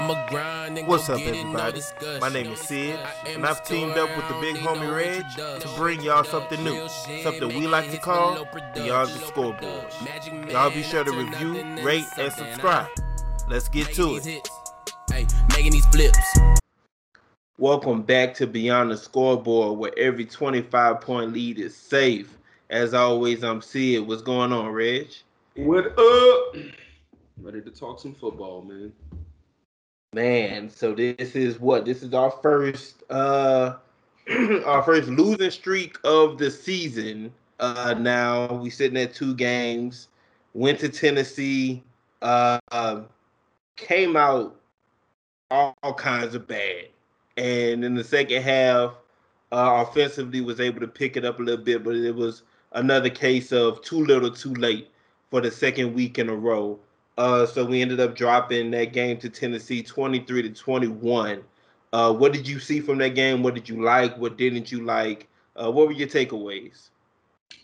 What's up, everybody? My name is Sid, and I've teamed up with the big homie Reg to bring y'all something new, something we like to call Beyond the Scoreboard. Y'all be sure to review, rate, and subscribe. Let's get to it. making these flips. Welcome back to Beyond the Scoreboard, where every 25 point lead is safe. As always, I'm Sid. What's going on, Reg? What up? Ready to talk some football, man. Man, so this is what this is our first uh our first losing streak of the season. Uh now we sitting at two games, went to Tennessee, uh, came out all, all, kinds of bad. And in the second half, uh offensively was able to pick it up a little bit, but it was another case of too little too late for the second week in a row. Uh, so we ended up dropping that game to Tennessee 23 to 21. Uh, what did you see from that game? What did you like? What didn't you like? Uh, what were your takeaways?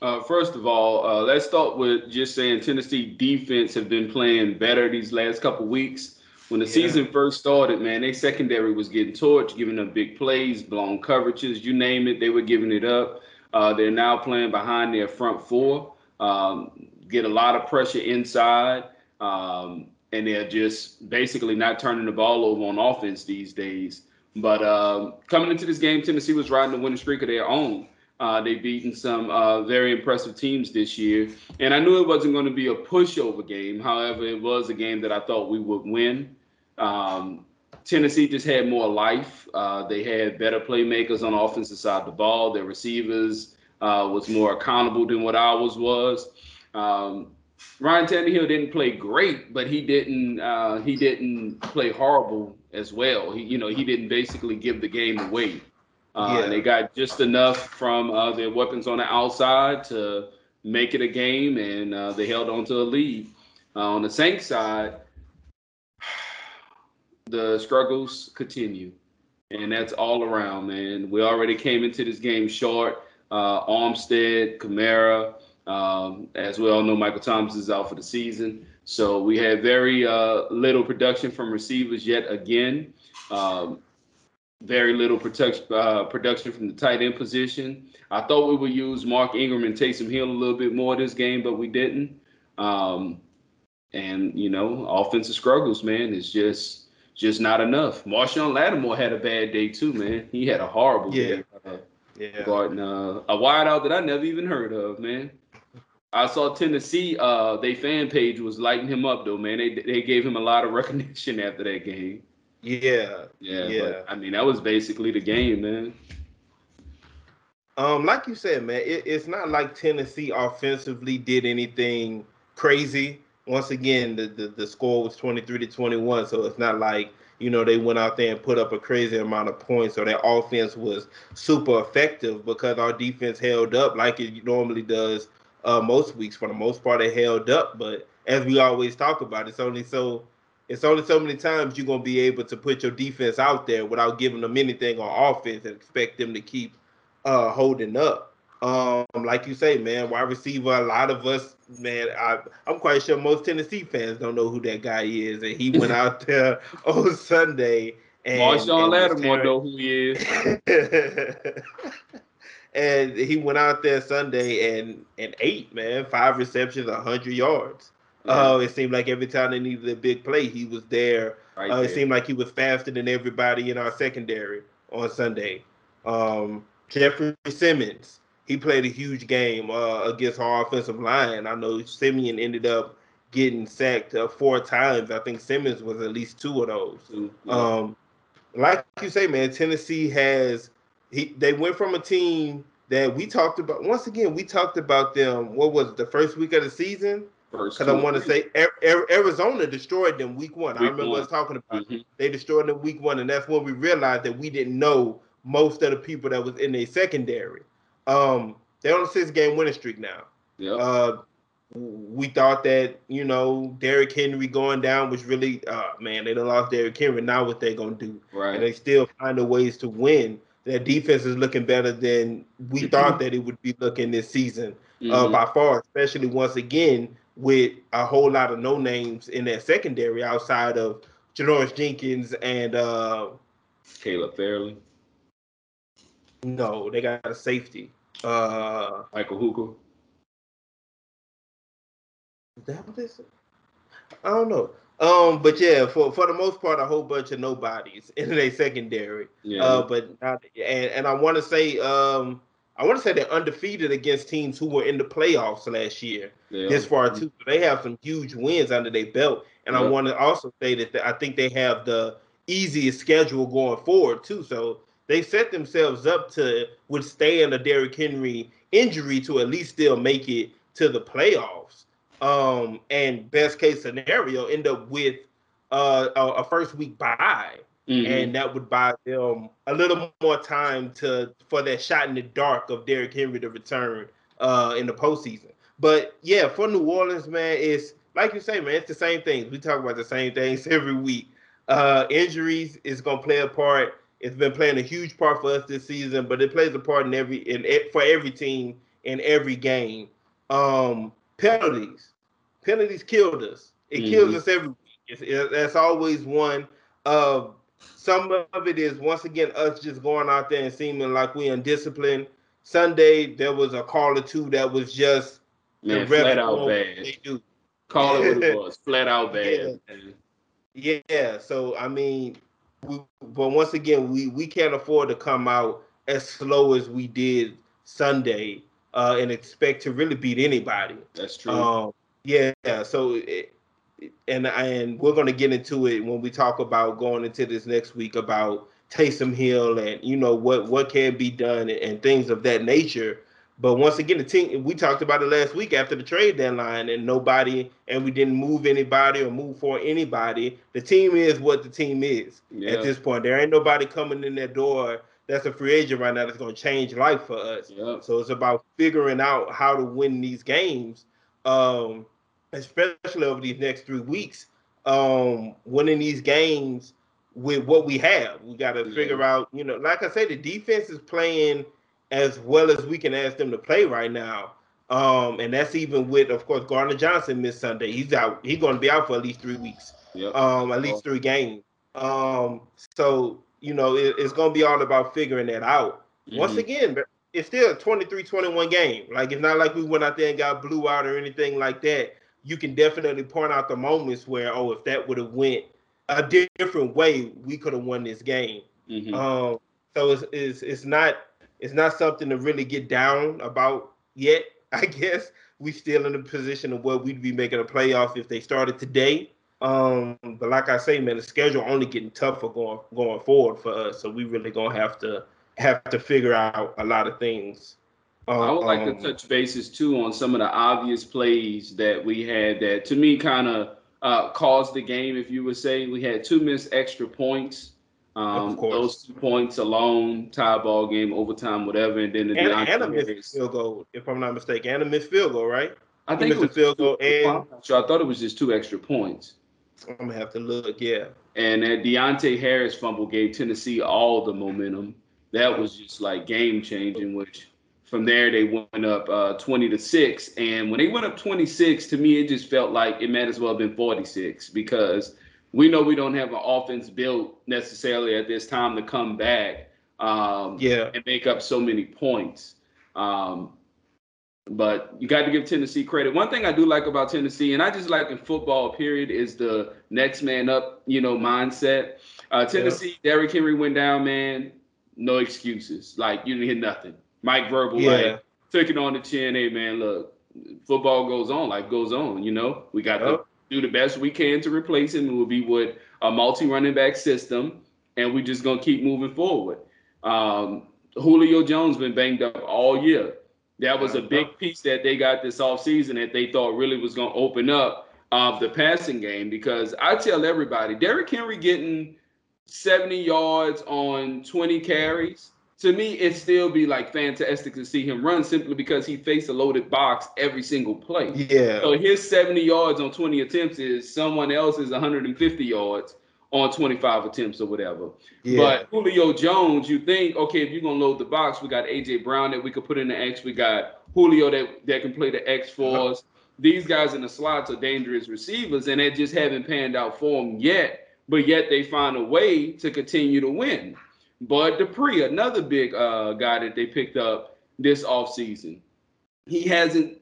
Uh, first of all, uh, let's start with just saying Tennessee defense have been playing better these last couple weeks. When the yeah. season first started, man, their secondary was getting torched, giving them big plays, blown coverages, you name it, they were giving it up. Uh, they're now playing behind their front four, um, get a lot of pressure inside. Um, and they're just basically not turning the ball over on offense these days. But um, coming into this game, Tennessee was riding a winning streak of their own. Uh, they've beaten some uh, very impressive teams this year. And I knew it wasn't going to be a pushover game. However, it was a game that I thought we would win. Um, Tennessee just had more life. Uh, they had better playmakers on the offensive side of the ball. Their receivers uh, was more accountable than what ours was. Um, Ryan Tannehill didn't play great, but he didn't uh, he didn't play horrible as well. He you know he didn't basically give the game away. Uh, yeah. They got just enough from uh, their weapons on the outside to make it a game, and uh, they held on to a lead. Uh, on the Saints side, the struggles continue, and that's all around, man. We already came into this game short. Uh, Armstead, Kamara. Um, as we all know, Michael Thomas is out for the season. So we had very uh, little production from receivers yet again. Um, very little production uh, production from the tight end position. I thought we would use Mark Ingram and Taysom Hill a little bit more this game, but we didn't. Um, and you know, offensive struggles, man, is just just not enough. Marshon Lattimore had a bad day too, man. He had a horrible yeah. day. Uh, yeah. Guarding uh, a wideout that I never even heard of, man. I saw Tennessee, uh, they fan page was lighting him up though, man. They they gave him a lot of recognition after that game. Yeah. Yeah. Yeah. But, I mean, that was basically the game, man. Um, like you said, man, it, it's not like Tennessee offensively did anything crazy. Once again, the, the, the score was 23 to 21, so it's not like you know they went out there and put up a crazy amount of points or their offense was super effective because our defense held up like it normally does uh, most weeks. For the most part, they held up. But as we always talk about, it's only so it's only so many times you're gonna be able to put your defense out there without giving them anything on offense and expect them to keep uh, holding up. Um, like you say, man, wide receiver. A lot of us, man, I, I'm quite sure most Tennessee fans don't know who that guy is, and he went out there on Sunday. And, Marshon Lattimore know who he is. and he went out there Sunday and and eight man, five receptions, hundred yards. Yeah. Uh, it seemed like every time they needed a big play, he was there. Right uh, it seemed like he was faster than everybody in our secondary on Sunday. Um, Jeffrey Simmons, he played a huge game uh, against our offensive line. I know Siemian ended up getting sacked uh, four times. I think Simmons was at least two of those. Mm-hmm. Um, like you say, man, Tennessee has he they went from a team that we talked about once again. We talked about them. What was it, the first week of the season? Because I want to say Arizona destroyed them week one. Week I remember one. us talking about mm-hmm. They destroyed them week one, and that's when we realized that we didn't know most of the people that was in a secondary. Um, they're on a six game winning streak now. Yeah. Uh, we thought that you know Derrick Henry going down was really uh man they lost Derrick Henry now what they gonna do right and they still find a ways to win their defense is looking better than we mm-hmm. thought that it would be looking this season uh, mm-hmm. uh, by far, especially once again with a whole lot of no names in that secondary outside of Janoris Jenkins and uh, Caleb Farley. No, they got a safety. Uh, Michael Hooker. Is that what this? I don't know. Um, but yeah, for for the most part, a whole bunch of nobodies in a secondary. Yeah. Uh, but not, and and I want to say, um, I want to say they're undefeated against teams who were in the playoffs last year. Yeah. This far too, they have some huge wins under their belt. And I want to also say that I think they have the easiest schedule going forward too. So they set themselves up to withstand a Derrick Henry injury to at least still make it to the playoffs. Um, and best case scenario, end up with uh, a, a first week buy, mm-hmm. and that would buy them a little more time to for that shot in the dark of Derrick Henry to return uh, in the postseason. But yeah, for New Orleans, man, it's like you say, man, it's the same things. We talk about the same things every week. Uh, injuries is gonna play a part. It's been playing a huge part for us this season, but it plays a part in every in for every team in every game. Um, penalties, penalties killed us. It mm-hmm. kills us every week. It's, it, that's always one. of some of it is once again us just going out there and seeming like we undisciplined. Sunday there was a call or two that was just Man, flat out bad. They do. Call it what it was, flat out bad. Yeah. yeah. So I mean, we, but once again, we we can't afford to come out as slow as we did Sunday uh, and expect to really beat anybody. That's true. Um, yeah. So. It, and and we're going to get into it when we talk about going into this next week about Taysom Hill and you know what what can be done and, and things of that nature. But once again, the team we talked about it last week after the trade deadline, and nobody and we didn't move anybody or move for anybody. The team is what the team is yeah. at this point. There ain't nobody coming in that door that's a free agent right now that's going to change life for us. Yeah. So it's about figuring out how to win these games, um, especially over these next three weeks. Um, winning these games with what we have, we got to yeah. figure out. You know, like I said, the defense is playing as well as we can ask them to play right now. Um, and that's even with, of course, Gardner Johnson missed Sunday. He's out. He's going to be out for at least three weeks. Yep. Um, at least three games. Um, so you know, it, it's going to be all about figuring that out. Mm-hmm. Once again, it's still a 23-21 game. Like it's not like we went out there and got blew out or anything like that. You can definitely point out the moments where, oh, if that would have went a different way, we could have won this game. Mm-hmm. Um, so it's, it's it's not it's not something to really get down about yet. I guess we still in a position of where we'd be making a playoff if they started today. Um, but like I say, man, the schedule only getting tougher going going forward for us. So we really gonna have to have to figure out a lot of things. Um, I would like um, to touch bases too on some of the obvious plays that we had that to me kind of uh, caused the game. If you would say we had two missed extra points um, those two points alone, tie ball game, overtime, whatever, and then the and, and a missed field goal, if I'm not mistaken, and a missed field goal, right? I think it was a field goal, and so I thought it was just two extra points. I'm gonna have to look, yeah. And that Deonte Harris fumble gave Tennessee all the momentum. That was just like game changing. Which from there they went up uh, 20 to six, and when they went up 26, to me it just felt like it might as well have been 46 because we know we don't have an offense built necessarily at this time to come back um, yeah. and make up so many points. Um, but you got to give Tennessee credit. One thing I do like about Tennessee, and I just like in football, period, is the next man up, you know, mindset. Uh, Tennessee, yeah. Derrick Henry went down, man. No excuses. Like you didn't hit nothing. Mike Vrabel, yeah. like took it on the chin. Hey, man, look, football goes on. Life goes on. You know, we got yep. the do the best we can to replace him. It will be with a multi running back system, and we're just gonna keep moving forward. Um, Julio Jones been banged up all year. That was a big piece that they got this offseason that they thought really was gonna open up uh, the passing game because I tell everybody, Derrick Henry getting 70 yards on 20 carries to me, it still be like fantastic to see him run simply because he faced a loaded box every single play. Yeah. So his 70 yards on 20 attempts is someone else's 150 yards on 25 attempts or whatever. Yeah. But Julio Jones, you think, okay, if you're gonna load the box, we got AJ Brown that we could put in the X. We got Julio that, that can play the X for uh-huh. us. These guys in the slots are dangerous receivers, and they just haven't panned out for them yet. but yet they find a way to continue to win. Bud Dupree, another big uh, guy that they picked up this offseason. He hasn't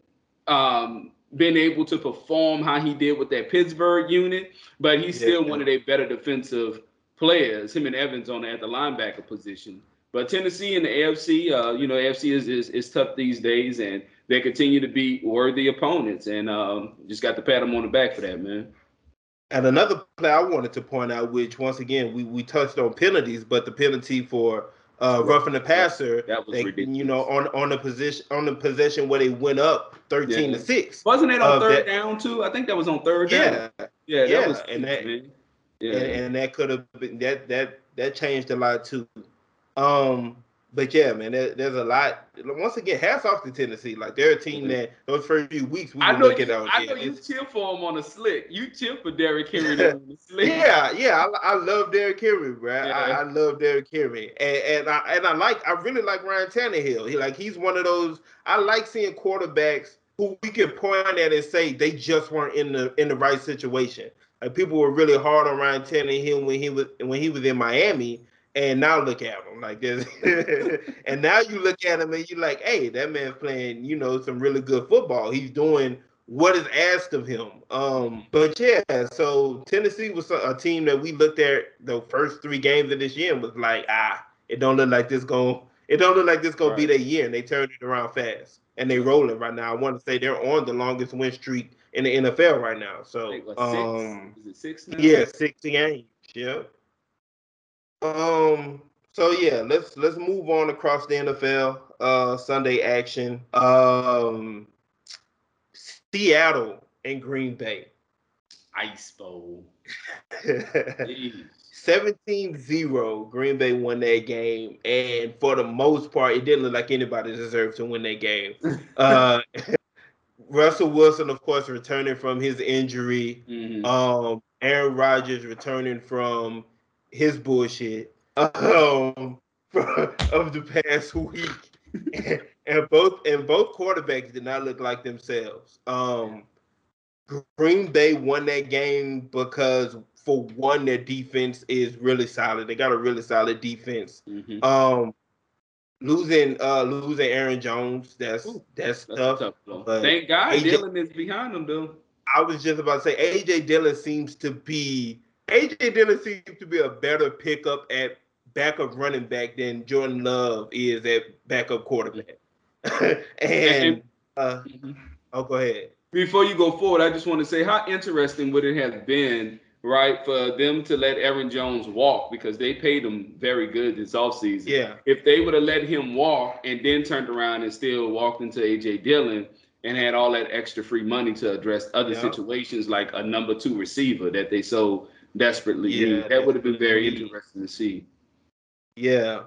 um, been able to perform how he did with that Pittsburgh unit, but he's still yeah. one of their better defensive players, him and Evans on at the linebacker position. But Tennessee and the AFC, uh, you know, AFC is, is, is tough these days, and they continue to be worthy opponents, and um, just got to pat them on the back for that, man. And another play I wanted to point out, which once again we, we touched on penalties, but the penalty for uh, roughing the passer, that was they, ridiculous. You know, on on the position on the possession where they went up thirteen yeah. to six. Wasn't it on third that, down too? I think that was on third yeah, down. Yeah, yeah, that was and that yeah. And, and that could have been that that that changed a lot too. Um, but yeah, man, there, there's a lot. Once again, hats off to Tennessee. Like they're a team mm-hmm. that those first few weeks we I know looking at. I know you cheer for them on the slick. You cheer for Derrick Henry on the slick. Yeah, yeah, I, I love Derrick Henry, bro. Yeah. I, I, love Derrick Henry, and, and I and I like I really like Ryan Tannehill. He like he's one of those. I like seeing quarterbacks who we can point at and say they just weren't in the in the right situation. Like people were really hard on Ryan Tannehill when he was when he was in Miami and now look at him like this. and now you look at him and you're like, hey, that man's playing, you know, some really good football. He's doing what is asked of him. Um, but yeah, so Tennessee was a, team that we looked at the first three games of this year and was like, ah, it don't look like this going it don't look like this gonna right. be their year, and they turned it around fast. And they rolling right now. I want to say they're on the longest win streak in the NFL right now. So what, um, Is it six now? Yeah, six games. Yeah. Um. So yeah, let's let's move on across the NFL. Uh, Sunday action. Um, Seattle and Green Bay. Ice Bowl. 17-0, Green Bay won that game, and for the most part, it didn't look like anybody deserved to win that game. uh, Russell Wilson, of course, returning from his injury. Mm-hmm. Um, Aaron Rodgers returning from his bullshit um, of the past week, and, and, both and both quarterbacks did not look like themselves. Um, Green Bay won that game because, for one, their defense is really solid. They got a really solid defense. Mm-hmm. Um, losing uh losing Aaron Jones, that's Ooh, that's, that's tough. tough Thank God AJ, Dillon is behind them though. I was just about to say AJ Dillon seems to be AJ Dillon seems to be a better pickup at backup running back than Jordan Love is at backup quarterback. and uh, oh, go ahead. Before you go forward, I just want to say how interesting would it have been, right, for them to let Aaron Jones walk because they paid him very good this offseason. Yeah. If they would have let him walk and then turned around and still walked into AJ Dillon and had all that extra free money to address other yeah. situations like a number two receiver that they so desperately yeah, need, that would have been very interesting to see. Yeah.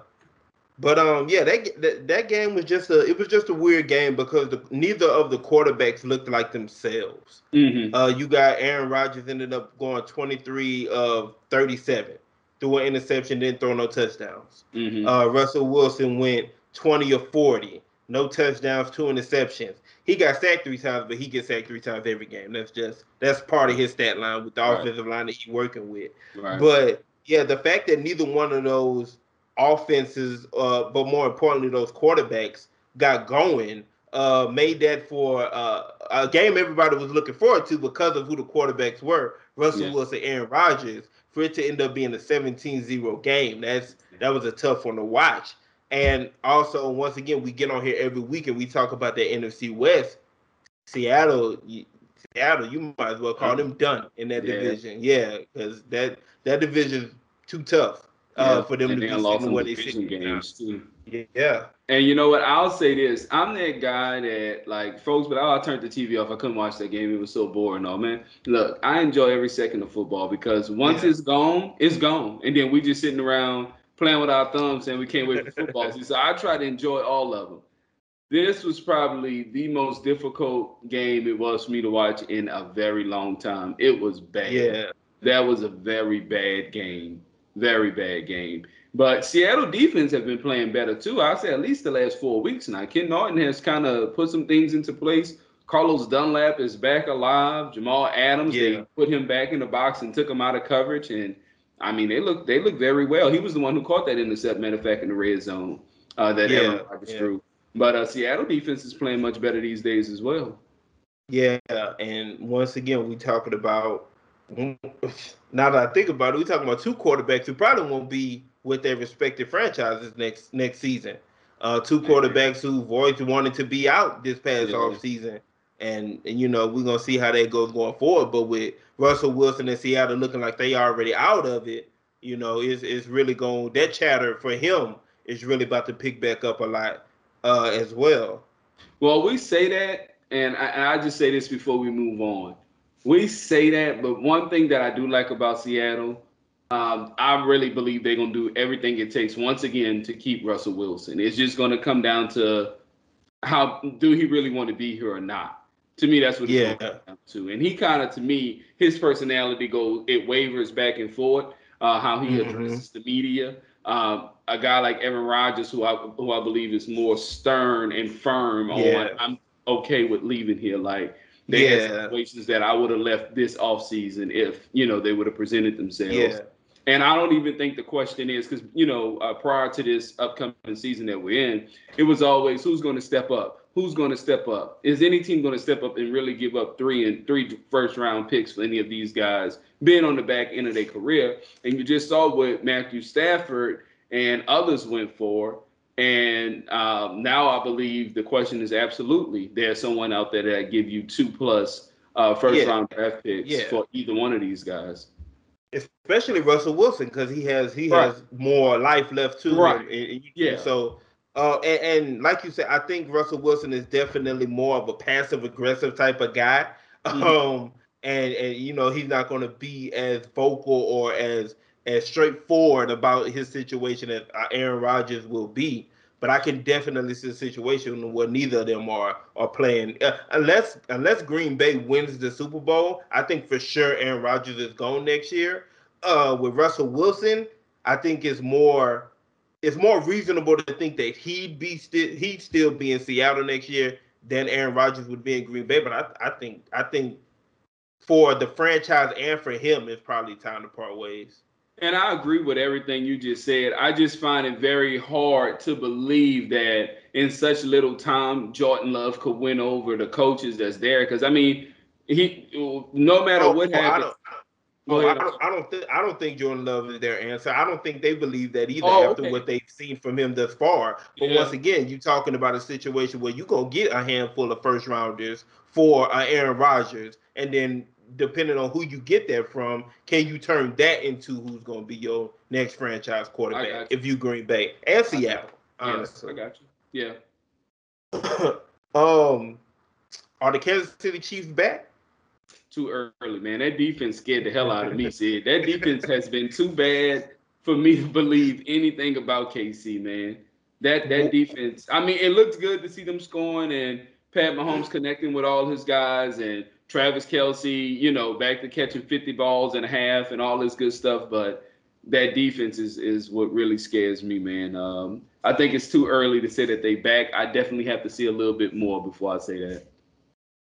But um, yeah, that, that that game was just a it was just a weird game because the, neither of the quarterbacks looked like themselves. Mm-hmm. Uh, you got Aaron Rodgers ended up going twenty three of thirty seven, threw an interception, didn't throw no touchdowns. Mm-hmm. Uh, Russell Wilson went twenty of forty, no touchdowns, two interceptions. He got sacked three times, but he gets sacked three times every game. That's just that's part of his stat line with the right. offensive line that he's working with. Right. But yeah, the fact that neither one of those offenses, uh, but more importantly, those quarterbacks got going, uh, made that for uh, a game everybody was looking forward to because of who the quarterbacks were. Russell yeah. Wilson, Aaron Rodgers. For it to end up being a 17-0 game, that's that was a tough one to watch. And also, once again, we get on here every week and we talk about the NFC West. Seattle, Seattle, you might as well call them done in that yeah. division. Yeah, because that that division too tough uh, for them and to be lost what they games too. Yeah. And you know what? I'll say this: I'm that guy that like folks, but I turned the TV off. I couldn't watch that game; it was so boring. Oh man, look, I enjoy every second of football because once yeah. it's gone, it's gone, and then we just sitting around playing with our thumbs and we can't wait for football. season. so I try to enjoy all of them. This was probably the most difficult game it was for me to watch in a very long time. It was bad. Yeah. That was a very bad game very bad game. But Seattle defense have been playing better too. I say at least the last four weeks now. Ken Norton has kind of put some things into place. Carlos Dunlap is back alive. Jamal Adams, yeah. they put him back in the box and took him out of coverage. And I mean, they look they look very well. He was the one who caught that intercept, matter of fact, in the red zone uh, that yeah, Aaron Rodgers yeah. threw. But uh, Seattle defense is playing much better these days as well. Yeah, and once again, we talking about. Now that I think about it, we talking about two quarterbacks who probably won't be with their respective franchises next next season. Uh, two quarterbacks who always wanted to be out this past yeah. off season, and, and you know we're gonna see how that goes going forward. But with Russell Wilson and Seattle looking like they already out of it, you know, it's it's really going that chatter for him is really about to pick back up a lot uh, as well. Well, we say that, and I, and I just say this before we move on. We say that, but one thing that I do like about Seattle, um, I really believe they're gonna do everything it takes once again to keep Russell Wilson. It's just gonna come down to how do he really want to be here or not. To me, that's what yeah. to. And he kind of, to me, his personality goes, it wavers back and forth. Uh, how he mm-hmm. addresses the media. Um, a guy like Aaron Rodgers, who I who I believe is more stern and firm yeah. on, I'm okay with leaving here. Like there yeah. are situations that I would have left this off season if you know they would have presented themselves. Yeah. And I don't even think the question is because you know uh, prior to this upcoming season that we're in, it was always who's going to step up who's going to step up? Is any team going to step up and really give up three and three first round picks for any of these guys being on the back end of their career? And you just saw what Matthew Stafford and others went for. And um, now I believe the question is absolutely there's someone out there that give you two plus uh, first yeah. round draft picks yeah. for either one of these guys. Especially Russell Wilson because he has he right. has more life left to right. him. And, and yeah. So uh, and, and, like you said, I think Russell Wilson is definitely more of a passive aggressive type of guy. Mm-hmm. Um, and and you know he's not going to be as vocal or as as straightforward about his situation as uh, Aaron Rodgers will be. But I can definitely see a situation where neither of them are are playing uh, unless unless Green Bay wins the Super Bowl. I think for sure Aaron Rodgers is gone next year. Uh, with Russell Wilson, I think it's more it's more reasonable to think that he'd be still he'd still be in Seattle next year than Aaron Rodgers would be in Green Bay. But I, I think I think for the franchise and for him, it's probably time to part ways. And I agree with everything you just said. I just find it very hard to believe that in such little time, Jordan Love could win over the coaches that's there. Because I mean, he no matter oh, what oh, happens. Oh, I don't, I don't think I don't think Jordan Love is their answer. I don't think they believe that either oh, after okay. what they've seen from him thus far. But yeah. once again, you're talking about a situation where you're gonna get a handful of first rounders for uh, Aaron Rodgers, and then depending on who you get that from, can you turn that into who's gonna be your next franchise quarterback if you Green Bay and Seattle? Honestly, I got you. Yeah. um, are the Kansas City Chiefs back? Too early, man. That defense scared the hell out of me, Sid. That defense has been too bad for me to believe anything about KC, man. That that defense. I mean, it looked good to see them scoring and Pat Mahomes connecting with all his guys and Travis Kelce, you know, back to catching 50 balls and a half and all this good stuff. But that defense is is what really scares me, man. Um, I think it's too early to say that they back. I definitely have to see a little bit more before I say that.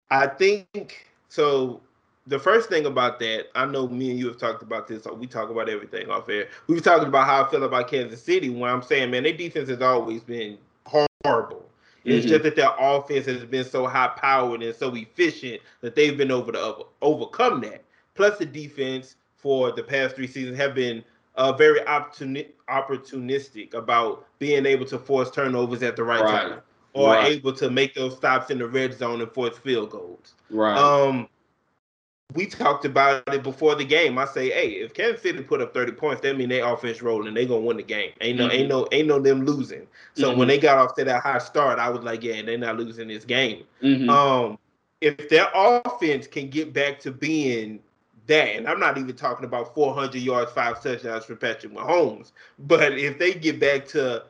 I think so the first thing about that, I know me and you have talked about this. So we talk about everything off air. We've talked about how I feel about Kansas City. When I'm saying, man, their defense has always been horrible. It's mm-hmm. just that their offense has been so high powered and so efficient that they've been able to over, overcome that. Plus, the defense for the past three seasons have been uh, very opportunistic about being able to force turnovers at the right, right. time or right. able to make those stops in the red zone and force field goals. Right. Um, we talked about it before the game. I say, hey, if Kansas City put up 30 points, that mean they offense rolling. They gonna win the game. Ain't no, mm-hmm. ain't no, ain't no them losing. So mm-hmm. when they got off to that high start, I was like, yeah, they're not losing this game. Mm-hmm. Um, if their offense can get back to being that, and I'm not even talking about 400 yards, five touchdowns for Patrick Mahomes, but if they get back to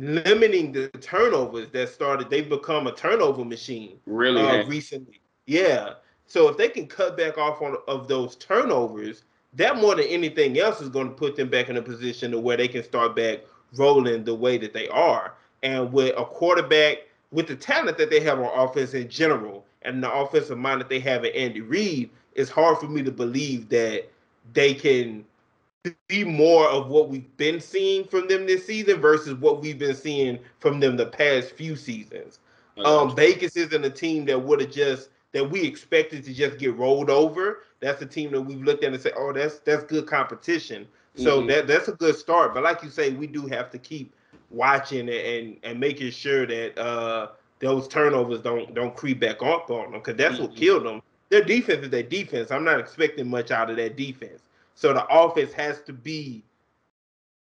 limiting the turnovers that started, they've become a turnover machine. Really, uh, recently, yeah. So if they can cut back off on of those turnovers, that more than anything else is going to put them back in a position to where they can start back rolling the way that they are. And with a quarterback with the talent that they have on offense in general and the offensive mind that they have in Andy Reid, it's hard for me to believe that they can be more of what we've been seeing from them this season versus what we've been seeing from them the past few seasons. Um, Vegas isn't a team that would have just that we expected to just get rolled over. That's a team that we've looked at and said, "Oh, that's that's good competition." So mm-hmm. that that's a good start. But like you say, we do have to keep watching and and making sure that uh, those turnovers don't don't creep back up on them because that's mm-hmm. what killed them. Their defense is their defense. I'm not expecting much out of that defense. So the offense has to be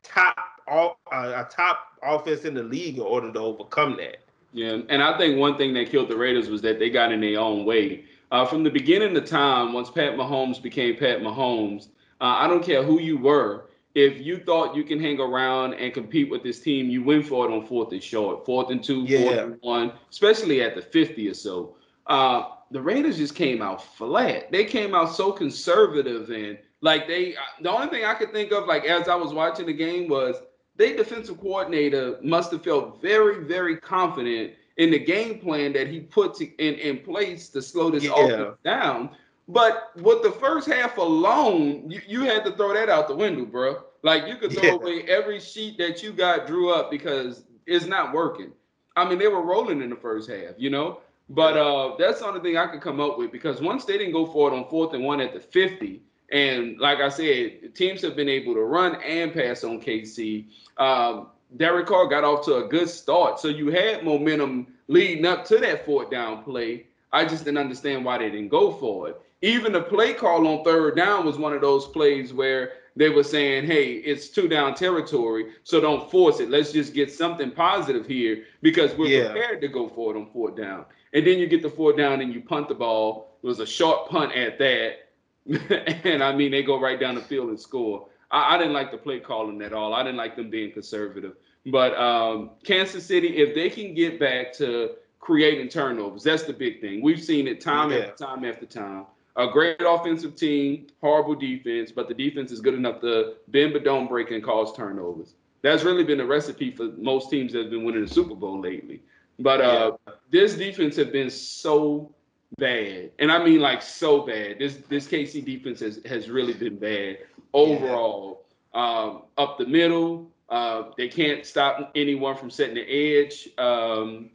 top all uh, a top offense in the league in order to overcome that. Yeah, and I think one thing that killed the Raiders was that they got in their own way. Uh, from the beginning of time, once Pat Mahomes became Pat Mahomes, uh, I don't care who you were. If you thought you can hang around and compete with this team, you win for it on fourth and short, fourth and two, yeah. fourth and one, especially at the 50 or so. Uh, the Raiders just came out flat. They came out so conservative and like they. The only thing I could think of, like as I was watching the game, was their defensive coordinator must have felt very, very confident in the game plan that he put to, in, in place to slow this yeah. offense down. But with the first half alone, you, you had to throw that out the window, bro. Like you could throw yeah. away every sheet that you got drew up because it's not working. I mean, they were rolling in the first half, you know. But uh, that's the only thing I could come up with because once they didn't go for it on fourth and one at the 50, and like I said, teams have been able to run and pass on KC. Um, Derek Carr got off to a good start. So you had momentum leading up to that fourth down play. I just didn't understand why they didn't go for it. Even the play call on third down was one of those plays where they were saying, hey, it's two down territory, so don't force it. Let's just get something positive here because we're yeah. prepared to go for it on fourth down. And then you get the fourth down and you punt the ball. It was a short punt at that. and I mean, they go right down the field and score. I, I, didn't like the play calling at all. I didn't like them being conservative. But um, Kansas City, if they can get back to creating turnovers, that's the big thing. We've seen it time yeah. after time after time. A great offensive team, horrible defense, but the defense is good enough to bend but don't break and cause turnovers. That's really been a recipe for most teams that have been winning the Super Bowl lately. But uh, yeah. this defense has been so bad, and I mean like so bad. This this KC defense has has really been bad overall. Yeah. Um, up the middle, uh, they can't stop anyone from setting the edge. Um,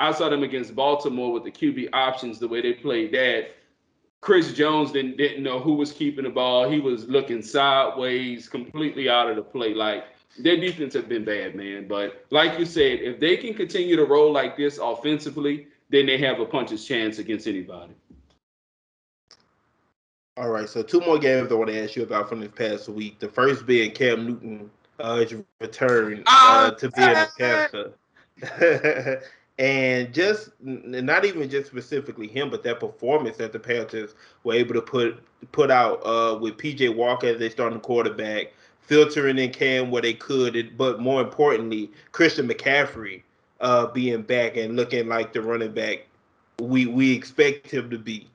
I saw them against Baltimore with the QB options, the way they played that. Chris Jones didn't didn't know who was keeping the ball. He was looking sideways, completely out of the play. Like their defense have been bad, man. But like you said, if they can continue to roll like this offensively, then they have a puncher's chance against anybody. All right, so two more games I want to ask you about from this past week. The first being Cam Newton uh, return uh, to being a Panther. and just not even just specifically him, but that performance that the Panthers were able to put put out uh, with PJ Walker as they starting quarterback, filtering in Cam where they could, but more importantly, Christian McCaffrey uh, being back and looking like the running back we we expect him to be.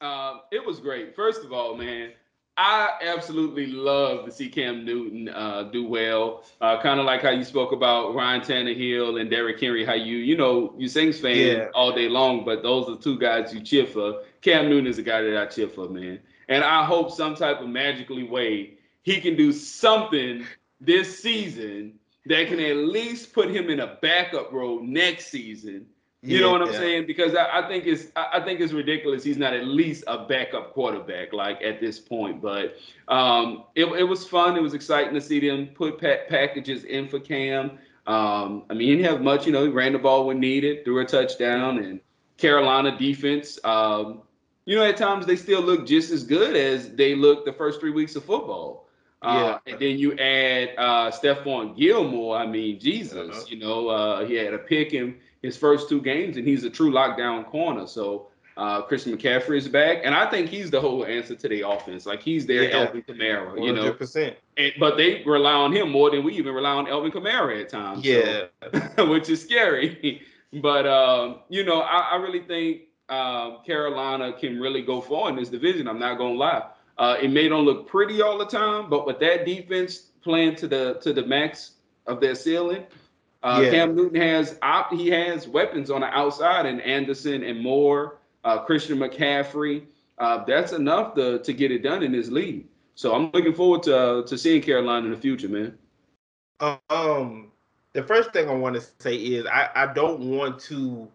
Um, it was great. First of all, man, I absolutely love to see Cam Newton uh, do well. Uh, kind of like how you spoke about Ryan Tannehill and Derrick Henry. How you, you know, you Saints fan yeah. all day long, but those are two guys you cheer for. Cam Newton is a guy that I cheer for, man. And I hope some type of magically way he can do something this season that can at least put him in a backup role next season. You yeah, know what I'm yeah. saying? Because I, I, think it's I think it's ridiculous. He's not at least a backup quarterback like at this point. But um, it, it was fun. It was exciting to see them put pa- packages in for Cam. Um, I mean, he didn't have much. You know, he ran the ball when needed, threw a touchdown, and Carolina defense. Um, you know, at times they still look just as good as they looked the first three weeks of football. Uh, yeah. and then you add uh, Stephon Gilmore. I mean, Jesus, uh-huh. you know, uh, he had a pick in his first two games, and he's a true lockdown corner. So uh, Christian McCaffrey is back, and I think he's the whole answer to the offense. Like he's their yeah. Alvin Kamara, you know. 100%. And, but they rely on him more than we even rely on Alvin Kamara at times. Yeah, so, which is scary. but um, you know, I, I really think uh, Carolina can really go far in this division. I'm not gonna lie. Uh, it may don't look pretty all the time, but with that defense playing to the to the max of their ceiling, uh, yeah. Cam Newton has op- he has weapons on the outside, and Anderson and Moore, uh, Christian McCaffrey. uh, that's enough to to get it done in this league. So I'm looking forward to uh, to seeing Carolina in the future, man. Um, the first thing I want to say is I I don't want to.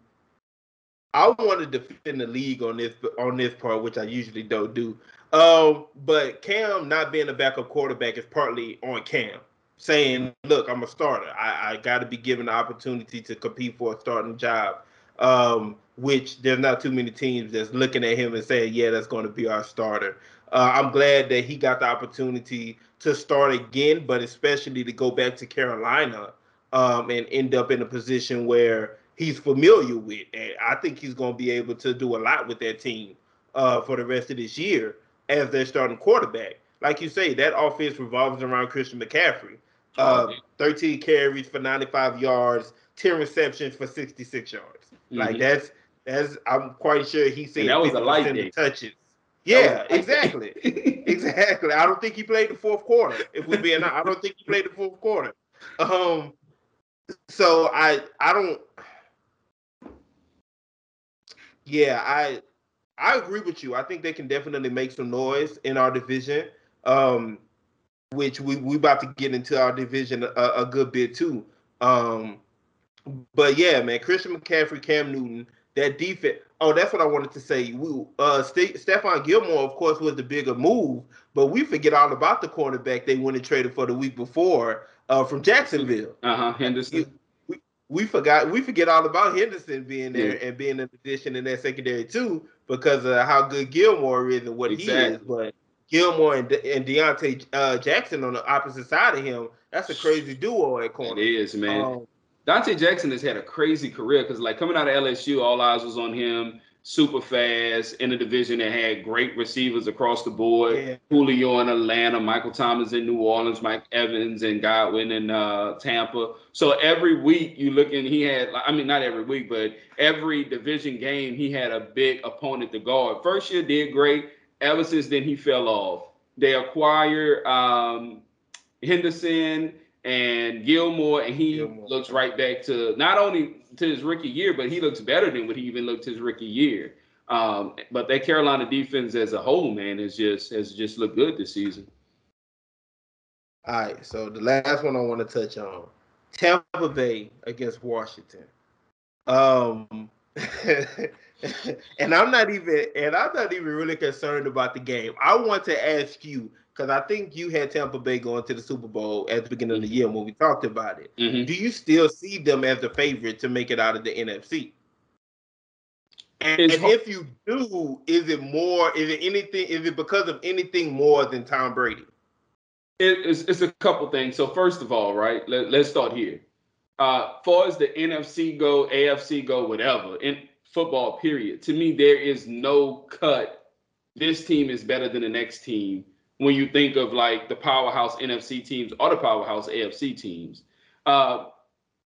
I want to defend the league on this on this part, which I usually don't do. Um, but Cam not being a backup quarterback is partly on Cam saying, "Look, I'm a starter. I, I got to be given the opportunity to compete for a starting job." Um, which there's not too many teams that's looking at him and saying, "Yeah, that's going to be our starter." Uh, I'm glad that he got the opportunity to start again, but especially to go back to Carolina um, and end up in a position where he's familiar with. And I think he's going to be able to do a lot with that team uh, for the rest of this year as their starting quarterback. Like you say, that offense revolves around Christian McCaffrey. Uh, 13 carries for 95 yards, 10 receptions for 66 yards. Mm-hmm. Like that's that's I'm quite sure he said that was a light day. touches. Yeah, exactly. exactly. I don't think he played the fourth quarter. If we're being I don't think he played the fourth quarter. Um so I I don't yeah, I I agree with you. I think they can definitely make some noise in our division. Um which we we about to get into our division a, a good bit too. Um but yeah, man, Christian McCaffrey, Cam Newton, that defense. Oh, that's what I wanted to say. We, uh, St- Stephon Gilmore, of course, was the bigger move, but we forget all about the cornerback they went and traded for the week before uh, from Jacksonville. Uh huh. Henderson. We, we forgot. We forget all about Henderson being there yeah. and being an addition in that secondary too, because of how good Gilmore is and what exactly. he is. But Gilmore and, De- and Deontay uh, Jackson on the opposite side of him, that's a crazy duo at corner. It is, man. Um, Donte Jackson has had a crazy career because, like, coming out of LSU, all eyes was on him. Super fast in a division that had great receivers across the board. Yeah. Julio in Atlanta, Michael Thomas in New Orleans, Mike Evans and Godwin in uh, Tampa. So every week you look and he had, I mean, not every week, but every division game he had a big opponent to guard. First year did great. Ever since then he fell off. They acquired um, Henderson and Gilmore, and he Gilmore. looks right back to not only to his rookie year, but he looks better than what he even looked his rookie year. Um, but that Carolina defense as a whole, man, is just has just looked good this season. All right, so the last one I want to touch on: Tampa Bay against Washington. Um, and I'm not even, and I'm not even really concerned about the game. I want to ask you because I think you had Tampa Bay going to the Super Bowl at the beginning of the year when we talked about it. Mm-hmm. Do you still see them as the favorite to make it out of the NFC? And, and if you do, is it more? Is it anything? Is it because of anything more than Tom Brady? it's, it's a couple things. So first of all, right, let, us start here. Uh, far as the NFC go, AFC go, whatever in football, period. To me, there is no cut. This team is better than the next team when you think of like the powerhouse NFC teams or the powerhouse AFC teams. Uh,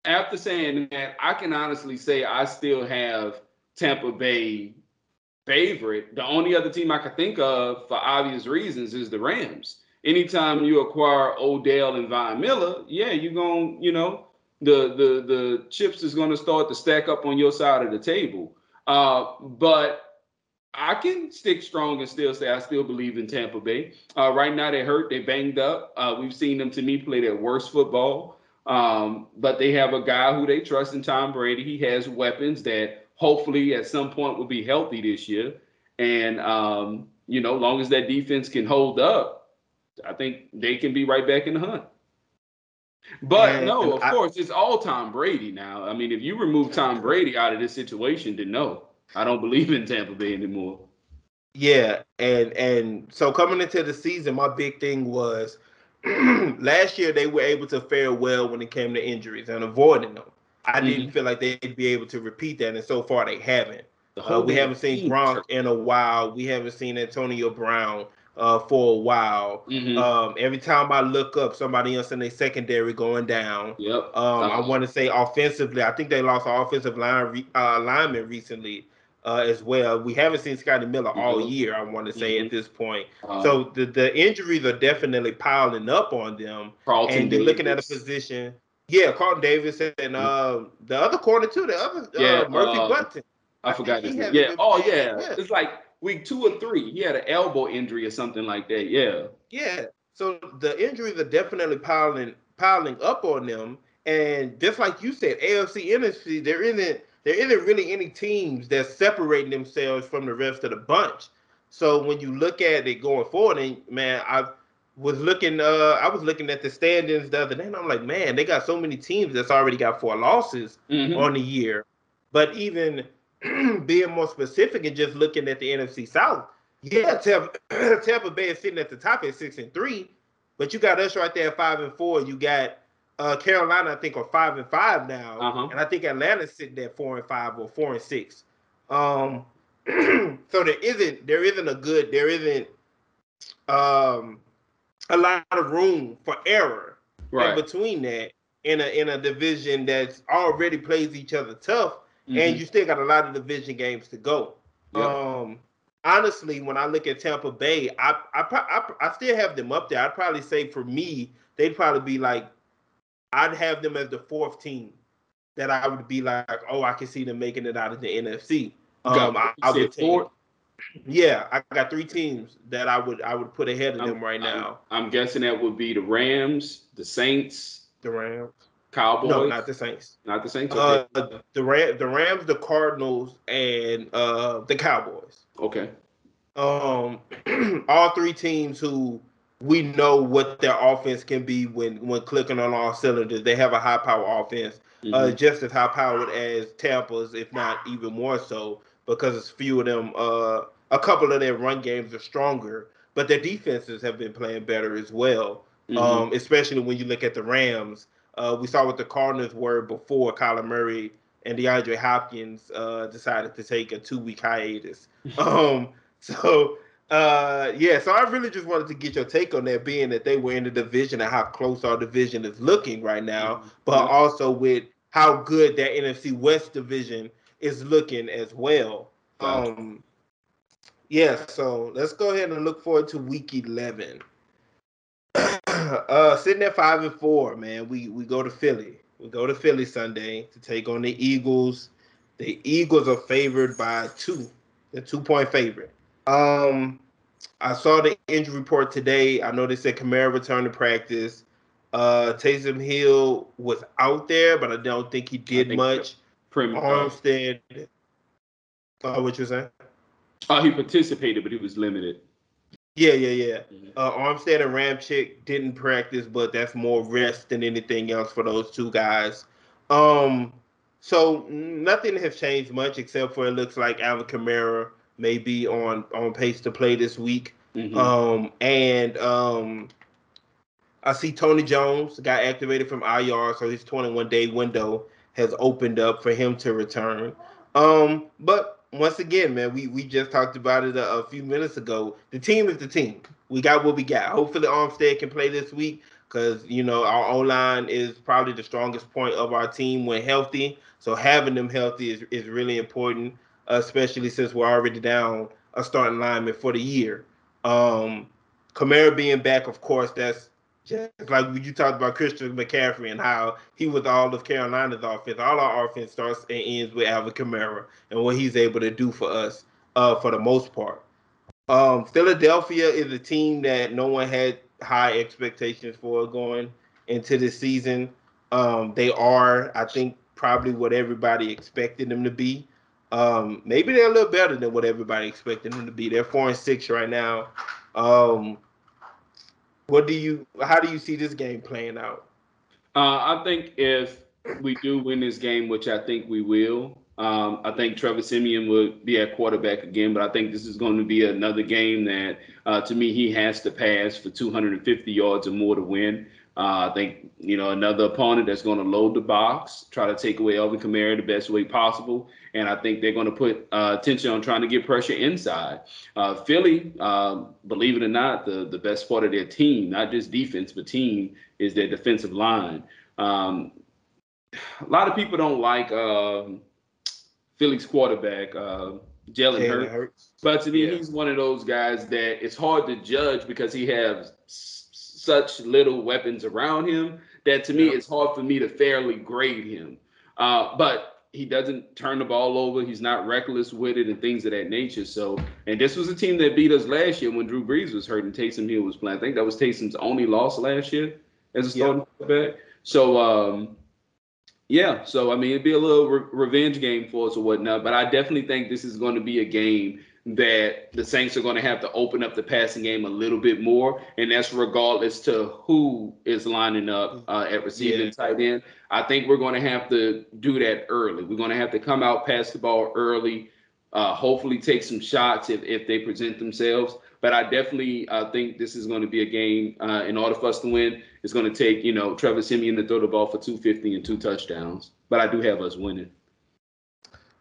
after saying that, I can honestly say I still have Tampa Bay favorite. The only other team I could think of for obvious reasons is the Rams. Anytime you acquire Odell and Von Miller, yeah, you're going, you know, the the the chips is going to start to stack up on your side of the table. Uh, but I can stick strong and still say I still believe in Tampa Bay. Uh, right now they hurt, they banged up. Uh, we've seen them to me play their worst football. Um, but they have a guy who they trust in Tom Brady. He has weapons that hopefully at some point will be healthy this year. And um, you know, long as that defense can hold up, I think they can be right back in the hunt. But and, no, of I, course, it's all Tom Brady now. I mean, if you remove Tom Brady out of this situation, then no. I don't believe in Tampa Bay anymore. Yeah, and and so coming into the season, my big thing was last year they were able to fare well when it came to injuries and avoiding them. I mm-hmm. didn't feel like they'd be able to repeat that, and so far they haven't. The uh, we haven't seen Gronk in a while. We haven't seen Antonio Brown uh, for a while. Mm-hmm. Um, every time I look up, somebody else in their secondary going down. Yep. Um, uh-huh. I want to say offensively, I think they lost an offensive line re- uh, lineman recently uh, as well. We haven't seen Scotty Miller all mm-hmm. year. I want to say mm-hmm. at this point. Uh, so the the injuries are definitely piling up on them. Carlton and they're looking at a position. Yeah, Carlton Davis and uh, the other corner too. The other uh, yeah, Murphy uh, Bunting. I, I forgot his name. Yeah. Oh yeah. yeah. It's like week two or three. He had an elbow injury or something like that. Yeah. Yeah. So the injuries are definitely piling piling up on them. And just like you said, AFC NFC, there isn't there isn't really any teams that's separating themselves from the rest of the bunch. So when you look at it going forward, and man, I was looking uh I was looking at the standings the other day, and I'm like, man, they got so many teams that's already got four losses mm-hmm. on the year. But even being more specific and just looking at the NFC South, yeah, Tampa, Tampa Bay is sitting at the top at six and three, but you got us right there at five and four. You got uh, Carolina, I think, are five and five now, uh-huh. and I think Atlanta's sitting at four and five or four and six. Um, so there isn't there isn't a good there isn't um a lot of room for error right. in between that in a in a division that's already plays each other tough, mm-hmm. and you still got a lot of division games to go. Yep. Um, honestly, when I look at Tampa Bay, I, I I I still have them up there. I'd probably say for me, they'd probably be like, I'd have them as the fourth team that I would be like, oh, I can see them making it out of the NFC. Um, I, I would take. Yeah, I got three teams that I would I would put ahead of I'm, them right now. I'm, I'm, guessing that would be the Rams, the Saints, the Rams, Cowboys. No, not the Saints. Not the Saints. Uh, okay. Uh, the Ram, the Rams, the Cardinals, and uh, the Cowboys. Okay. Um, all three teams who we know what their offense can be when when clicking on all cylinders. They have a high power offense, uh, mm-hmm. uh, just as high powered as Tampa's, if not even more so because it's few of them. Uh, a couple of their run games are stronger, but their defenses have been playing better as well. Mm-hmm. Um, especially when you look at the Rams. Uh, we saw what the Cardinals were before Kyler Murray and DeAndre Hopkins uh, decided to take a two-week hiatus. um, so uh, yeah, so I really just wanted to get your take on that, being that they were in the division and how close our division is looking right now, mm-hmm. but also with how good that NFC West division is looking as well. Um, yeah, so let's go ahead and look forward to week eleven. uh, sitting at five and four, man. We we go to Philly. We go to Philly Sunday to take on the Eagles. The Eagles are favored by two, the two point favorite. Um, I saw the injury report today. I know they said Kamara returned to practice. Uh, Taysom Hill was out there, but I don't think he did much. Prim- Armstead. Uh, what you saying? Oh, he participated, but he was limited. Yeah, yeah, yeah. Mm-hmm. Uh, Armstead and Ramczyk didn't practice, but that's more rest than anything else for those two guys. Um, so nothing has changed much except for it looks like Alvin Kamara may be on on pace to play this week. Mm-hmm. Um, and um, I see Tony Jones got activated from IR, so his 21 day window has opened up for him to return. Um, but once again, man, we we just talked about it a, a, few minutes ago. The team is the team. We got what we got. Hopefully, Armstead can play this week because you know our O line is probably the strongest point of our team when healthy. So having them healthy is is really important, especially since we're already down a starting lineman for the year. Um, Kamara being back, of course, that's just like you talked about Christian McCaffrey and how he was all of Carolina's offense. All our offense starts and ends with Alvin Kamara and what he's able to do for us uh, for the most part. Um, Philadelphia is a team that no one had high expectations for going into this season. Um, they are, I think, probably what everybody expected them to be. Um, maybe they're a little better than what everybody expected them to be. They're four and six right now. Um, what do you? How do you see this game playing out? Uh, I think if we do win this game, which I think we will, um, I think Trevor Siemian would be at quarterback again. But I think this is going to be another game that, uh, to me, he has to pass for 250 yards or more to win. Uh, I think you know another opponent that's going to load the box, try to take away Alvin Kamara the best way possible, and I think they're going to put uh, attention on trying to get pressure inside. Uh, Philly, um, believe it or not, the the best part of their team, not just defense but team, is their defensive line. Um, a lot of people don't like um, Philly's quarterback. Uh, Jalen Hurts. Hurts. But to me, yeah. he's one of those guys that it's hard to judge because he has such little weapons around him that to me it's hard for me to fairly grade him. Uh, but he doesn't turn the ball over. He's not reckless with it and things of that nature. So, and this was a team that beat us last year when Drew Brees was hurt and Taysom Hill was playing. I think that was Taysom's only loss last year as a starting quarterback. So, um, yeah. So, I mean, it'd be a little re- revenge game for us or whatnot. But I definitely think this is going to be a game that the Saints are going to have to open up the passing game a little bit more, and that's regardless to who is lining up uh, at receiving yeah. tight end. I think we're going to have to do that early. We're going to have to come out, pass the ball early, uh, hopefully take some shots if, if they present themselves. But I definitely uh, think this is going to be a game. Uh, in order for us to win, it's going to take you know Trevor Siemian to throw the ball for 250 and two touchdowns. But I do have us winning.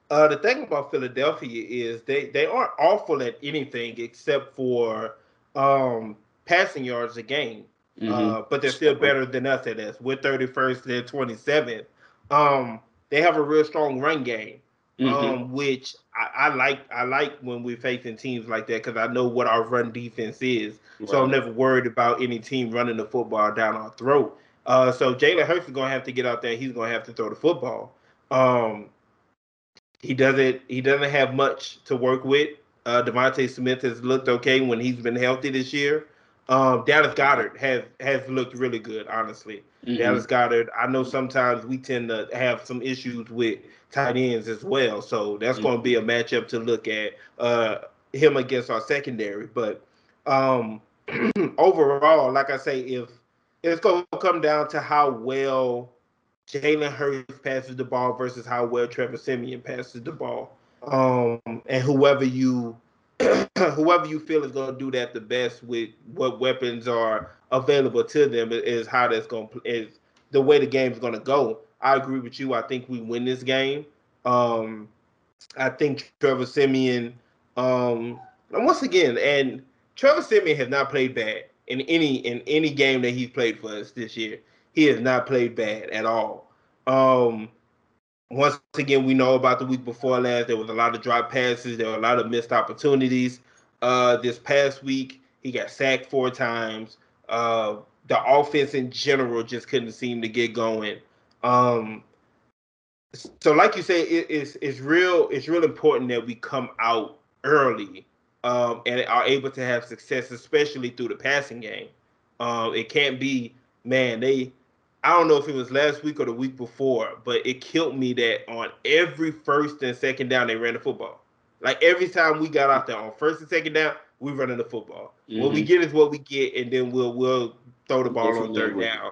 Uh, the thing about Philadelphia is they, they aren't awful at anything except for um, passing yards a game. Mm-hmm. Uh, but they're still better than us at this. We're 31st, they're 27th. Um, they have a real strong run game, mm-hmm. um, which I, I, like. I like when we're facing teams like that because I know what our run defense is. Right. So I'm never worried about any team running the football down our throat. Uh, so Jalen Hurts is gonna have to get out there. He's gonna have to throw the football. Um, he doesn't he doesn't have much to work with. Uh, DeVonta Smith has looked okay when he's been healthy this year. Um, Dallas Goedert has has looked really good, honestly. Mm-hmm. Dallas Goedert. I know sometimes we tend to have some issues with tight ends as well, so that's mm-hmm. going to be a matchup to look at. Uh, him against our secondary, but um, overall, like I say, if it's going to come down to how well Jalen Hurts passes the ball versus how well Trevor Siemian passes the ball. Um, and whoever you whoever you feel is going to do that the best with what weapons are available to them is how that's going to is the way the game is going to go. I agree with you. I think we win this game. Um, I think Trevor Siemian. um, once again, and Trevor Siemian has not played bad in any in any game that he's played for us this year. He has not played bad at all. Um, once again, we know about the week before last. There was a lot of drop passes. There were a lot of missed opportunities. Uh, this past week, he got sacked four times. Uh, the offense in general just couldn't seem to get going. Um, so, like you say, it, it's it's real. It's real important that we come out early um, and are able to have success, especially through the passing game. Um, it can't be, man. They I don't know if it was last week or the week before, but it killed me that on every first and second down they ran the football. Like every time we got out there on first and second down, we running the football. Mm-hmm. What we mm-hmm. get is what we get, and then we'll we'll throw the ball on third down.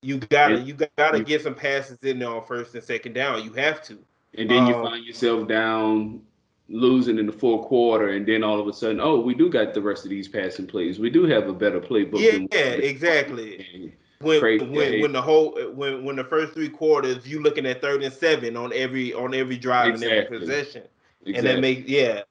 You gotta you gotta get some passes in there on first and second down. You have to. And then um, you find yourself down losing in the fourth quarter, and then all of a sudden, oh, we do got the rest of these passing plays. We do have a better playbook. Yeah, yeah, exactly when when, when the whole when when the first three quarters you looking at third and seven on every on every drive exactly. and every possession, exactly. and that makes yeah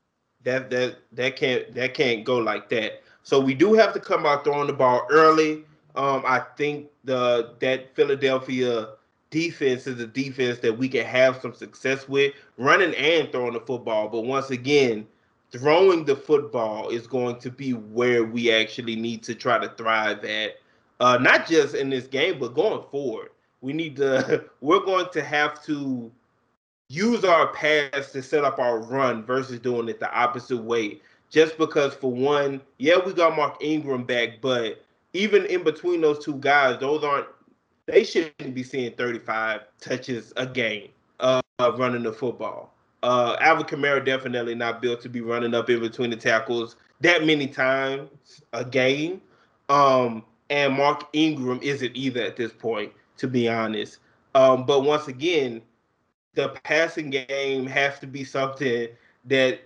that that that can't that can't go like that. So we do have to come out throwing the ball early. Um, I think the that Philadelphia defense is a defense that we can have some success with running and throwing the football. But once again, throwing the football is going to be where we actually need to try to thrive at uh, not just in this game, but going forward. We need to. We're going to have to use our pass to set up our run versus doing it the opposite way. Just because, for one, yeah, we got Mark Ingram back, but even in between those two guys, those aren't. They shouldn't be seeing 35 touches a game uh, running the football. Uh, Alvin Kamara definitely not built to be running up in between the tackles that many times a game. Um, and Mark Ingram isn't either at this point, to be honest. Um, but once again, the passing game has to be something that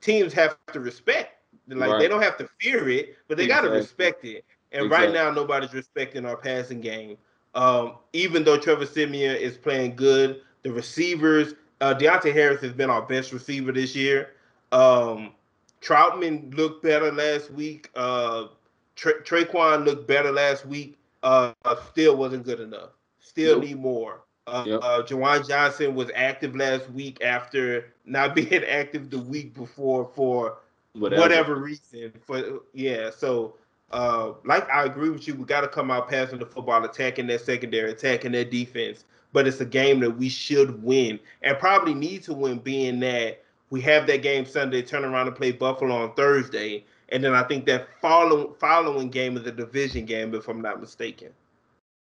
teams have to respect. Like right. they don't have to fear it, but they exactly. got to respect it. And exactly. right now, nobody's respecting our passing game. Um, even though Trevor Siemian is playing good, the receivers, uh, Deonte Harris has been our best receiver this year. Um, Trautman looked better last week. Uh, Tra- Tre'Quan looked better last week. Uh, still wasn't good enough. Still need more. Uh, yep. uh, Juwan Johnson was active last week after not being active the week before for whatever, whatever reason. For yeah, so uh, like I agree with you, we got to come out passing the football, attacking that secondary, attacking that defense. But it's a game that we should win and probably need to win, being that we have that game Sunday, turn around and play Buffalo on Thursday, and then I think that following following game is a division game, if I'm not mistaken.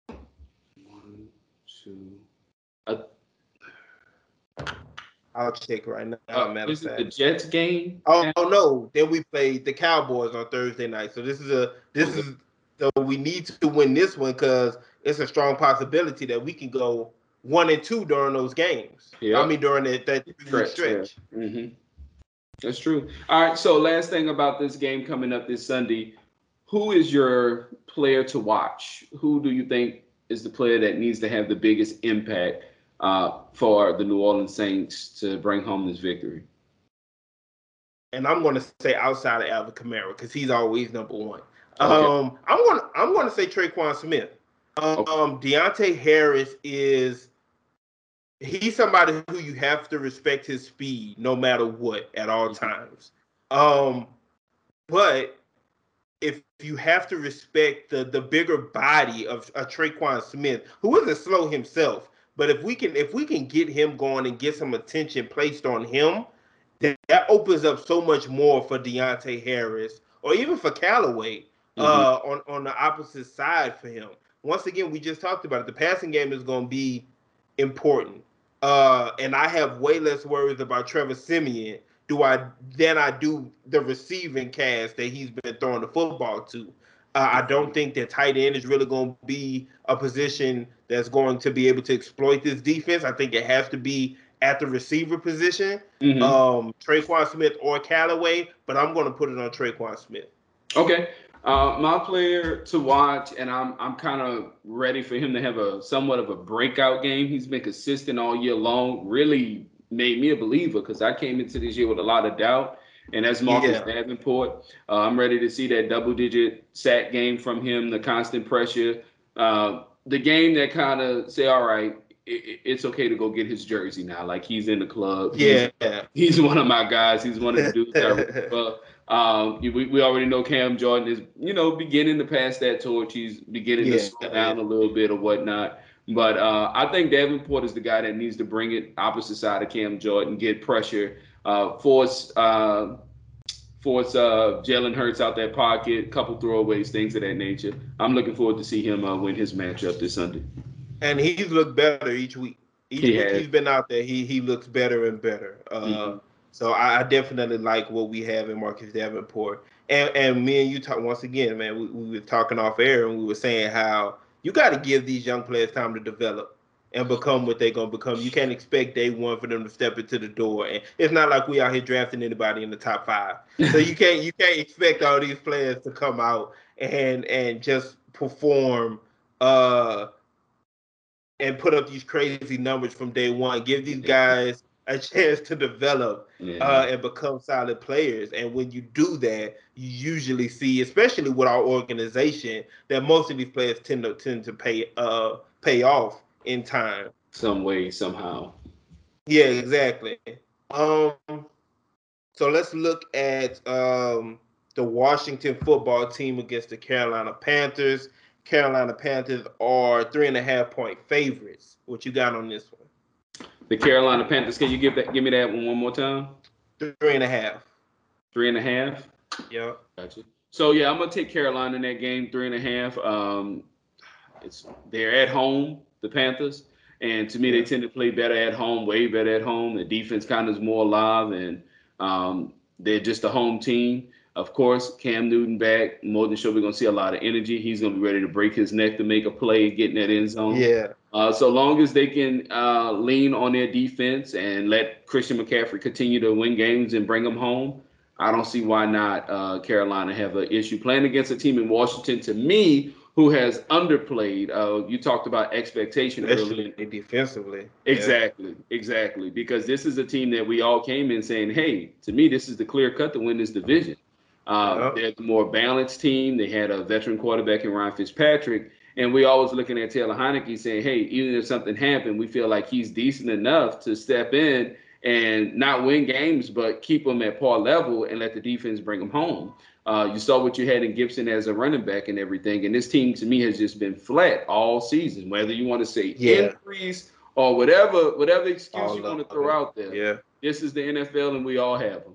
One, two. Uh, I'll check right now. Uh, matter is it the Jets game? Oh, oh, no! Then we play the Cowboys on Thursday night. So this is a this is so we need to win this one because it's a strong possibility that we can go one and two during those games. Yeah, I mean during that that stretch. stretch. Yeah. Mm-hmm. That's true. All right. So last thing about this game coming up this Sunday, who is your player to watch? Who do you think is the player that needs to have the biggest impact uh, for the New Orleans Saints to bring home this victory? And I'm going to say outside of Alvin Kamara because he's always number one. Okay. Um, I'm going. I'm going to say Tre'Quan Smith. Um, okay. Deonte Harris is he's somebody who you have to respect his speed no matter what at all mm-hmm. times. Um, but if you have to respect the the bigger body of a Tre'Quan Smith, who isn't slow himself, but if we can if we can get him going and get some attention placed on him, that, that opens up so much more for Deonte Harris or even for Callaway mm-hmm. uh, on on the opposite side for him. Once again, we just talked about it. The passing game is going to be important, uh, and I have way less worries about Trevor Siemian do I than I do the receiving cast that he's been throwing the football to. Uh, I don't think that tight end is really going to be a position that's going to be able to exploit this defense. I think it has to be at the receiver position, mm-hmm. um, Tre'Quan Smith or Callaway, but I'm going to put it on Tre'Quan Smith. Okay. Uh, my player to watch, and I'm I'm kind of ready for him to have a somewhat of a breakout game. He's been consistent all year long. Really made me a believer because I came into this year with a lot of doubt. And as Marcus yeah. Davenport, uh, I'm ready to see that double digit sack game from him, the constant pressure. Uh, the game that kind of say, all right, it, it's okay to go get his jersey now. Like he's in the club. Yeah. He's, he's one of my guys. He's one of the dudes that um, we, we already know Cam Jordan is, you know, beginning to pass that torch. He's beginning yeah. to slow down a little bit or whatnot. But uh, I think Davenport is the guy that needs to bring it opposite side of Cam Jordan, get pressure, uh, force uh, force uh, Jalen Hurts out that pocket, couple throwaways, things of that nature. I'm looking forward to see him uh, win his matchup this Sunday. And he's looked better each week. Each he week has. he's been out there, he he looks better and better. Uh, mm-hmm. So I, I, definitely like what we have in Marcus Davenport. And and me and you talk once again, man. We, we were talking off air and we were saying how you got to give these young players time to develop and become what they're gonna become. You can't expect day one for them to step into the door. And it's not like we out here drafting anybody in the top five. So you can't you can't expect all these players to come out and and just perform uh and put up these crazy numbers from day one. Give these guys a chance to develop yeah. uh, and become solid players. And when you do that, you usually see, especially with our organization, that most of these players tend to tend to pay uh pay off in time. Some way, somehow. Yeah, exactly. Um, so let's look at um, the Washington football team against the Carolina Panthers. Carolina Panthers are three and a half point favorites. What you got on this one? The Carolina Panthers. Can you give that? Give me that one one more time. Three and a half. Three and a half. Yeah. Gotcha. So yeah, I'm gonna take Carolina in that game, three and a half. Um, it's they're at home the Panthers. And to me, they tend to play better at home, way better at home. The defense kind of is more alive, and um, they're just a home team. Of course, Cam Newton back, more than sure we're going to see a lot of energy. He's going to be ready to break his neck to make a play, get in that end zone. Yeah. Uh, so long as they can uh, lean on their defense and let Christian McCaffrey continue to win games and bring them home, I don't see why not uh, Carolina have an issue playing against a team in Washington. To me, who has underplayed. Uh, you talked about expectation earlier. defensively. Exactly, yeah. exactly. Because this is a team that we all came in saying, "Hey, to me, this is the clear cut to win this division." Uh, They're the more balanced team. They had a veteran quarterback in Ryan Fitzpatrick, and we always looking at Taylor Heinicke saying, "Hey, even if something happened, we feel like he's decent enough to step in." and not win games, but keep them at par level and let the defense bring them home. Uh, you saw what you had in Gibson as a running back and everything. And this team to me has just been flat all season, whether you want to say yeah. injuries or whatever, whatever excuse all you want to throw out there. Yeah. This is the NFL and we all have them.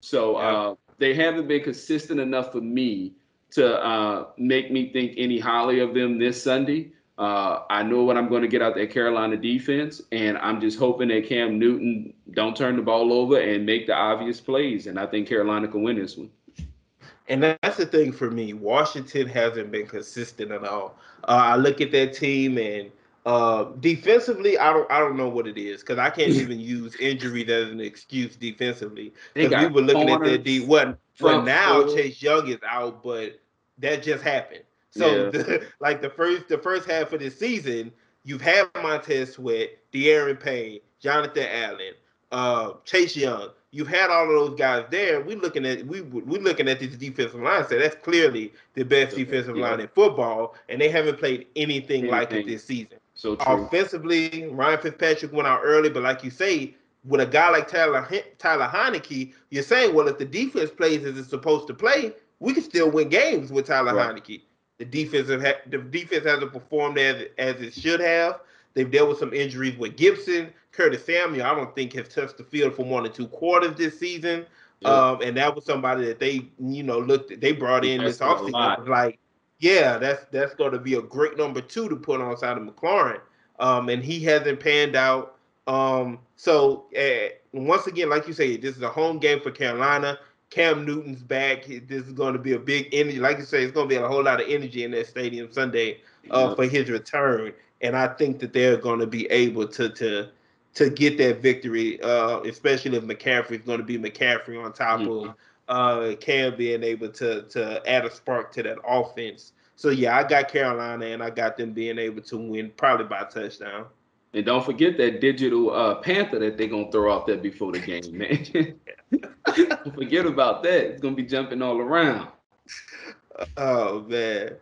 So yeah. uh, they haven't been consistent enough for me to uh, make me think any highly of them this Sunday. Uh, I know what I'm going to get out that Carolina defense, and I'm just hoping that Cam Newton don't turn the ball over and make the obvious plays. And I think Carolina can win this one. And that's the thing for me. Washington hasn't been consistent at all. Uh, I look at that team and uh, defensively, I don't I don't know what it is because I can't even use injury as an excuse defensively. Because we were looking at that D. What for now? Chase Young is out, but that just happened. So yeah. the, like the first the first half of the season, you've had Montez Sweat, Da'Ron Payne, Jonathan Allen, uh, Chase Young. You've had all of those guys there. We looking at we we looking at this defensive line. So that's clearly the best defensive yeah. line in football, and they haven't played anything, anything. like it this season. So true. offensively, Ryan Fitzpatrick went out early, but like you say, with a guy like Tyler Tyler Heinicke, you're saying, well, if the defense plays as it's supposed to play, we can still win games with Tyler right. Heinicke. The defense ha- the defense hasn't performed as as it should have. They've dealt with some injuries with Gibson, Curtis Samuel. I don't think has touched the field for more than two quarters this season. Yep. Um, and that was somebody that they you know looked they brought in this offseason. Like, yeah, that's that's going to be a great number two to put on side of McLaurin. Um, and he hasn't panned out. Um, so uh, once again, like you say, this is a home game for Carolina. Cam Newton's back. This is going to be a big energy. Like you say, it's going to be a whole lot of energy in that stadium Sunday uh, yeah. for his return. And I think that they're going to be able to to to get that victory, uh, especially if McCaffrey is going to be McCaffrey on top mm-hmm. of uh, Cam being able to to add a spark to that offense. So yeah, I got Carolina and I got them being able to win probably by touchdown. And don't forget that digital uh, panther that they're gonna throw out there before the game, man. forget about that. It's gonna be jumping all around. Oh man.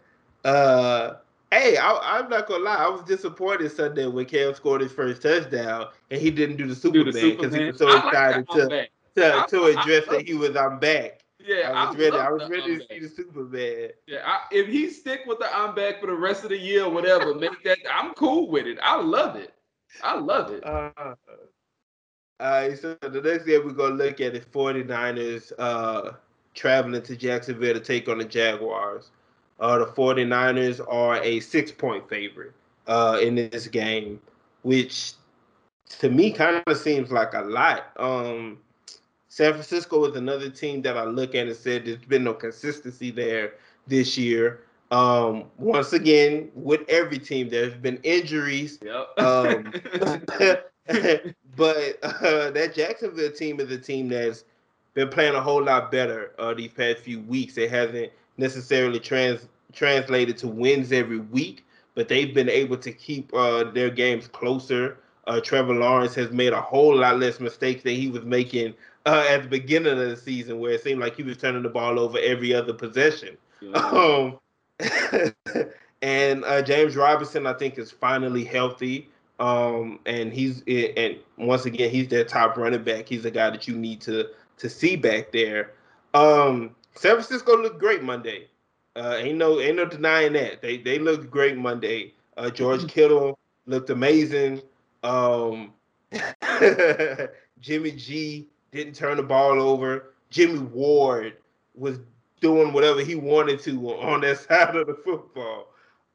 Uh hey, I, am not gonna lie, I was disappointed Sunday when Cam scored his first touchdown and he didn't do the Superman because he was so excited to, to, to address that he was I'm back. Yeah, I was I ready. I was ready to see the Superman. Yeah, I, if he stick with the I'm back for the rest of the year or whatever, make that I'm cool with it. I love it. I love it. Uh, right, so the next game we're gonna look at is 49ers uh, traveling to Jacksonville to take on the Jaguars. Uh, the 49ers are a six point favorite uh, in this game, which to me kind of seems like a lot. Um, San Francisco is another team that I look at and said there's been no consistency there this year. Um, once again, with every team, there's been injuries. Yep. Um, but uh, that Jacksonville team is a team that's been playing a whole lot better uh, these past few weeks. It hasn't necessarily trans translated to wins every week, but they've been able to keep uh, their games closer. Uh, Trevor Lawrence has made a whole lot less mistakes than he was making uh, at the beginning of the season, where it seemed like he was turning the ball over every other possession. Yeah. Um, and uh, James Robinson, I think, is finally healthy. Um, and he's and once again, he's their top running back. He's a guy that you need to to see back there. Um, San Francisco looked great Monday. Uh, ain't no ain't no denying that. They they looked great Monday. Uh, George mm-hmm. Kittle looked amazing. Um, Jimmy G didn't turn the ball over. Jimmy Ward was doing whatever he wanted to on that side of the football.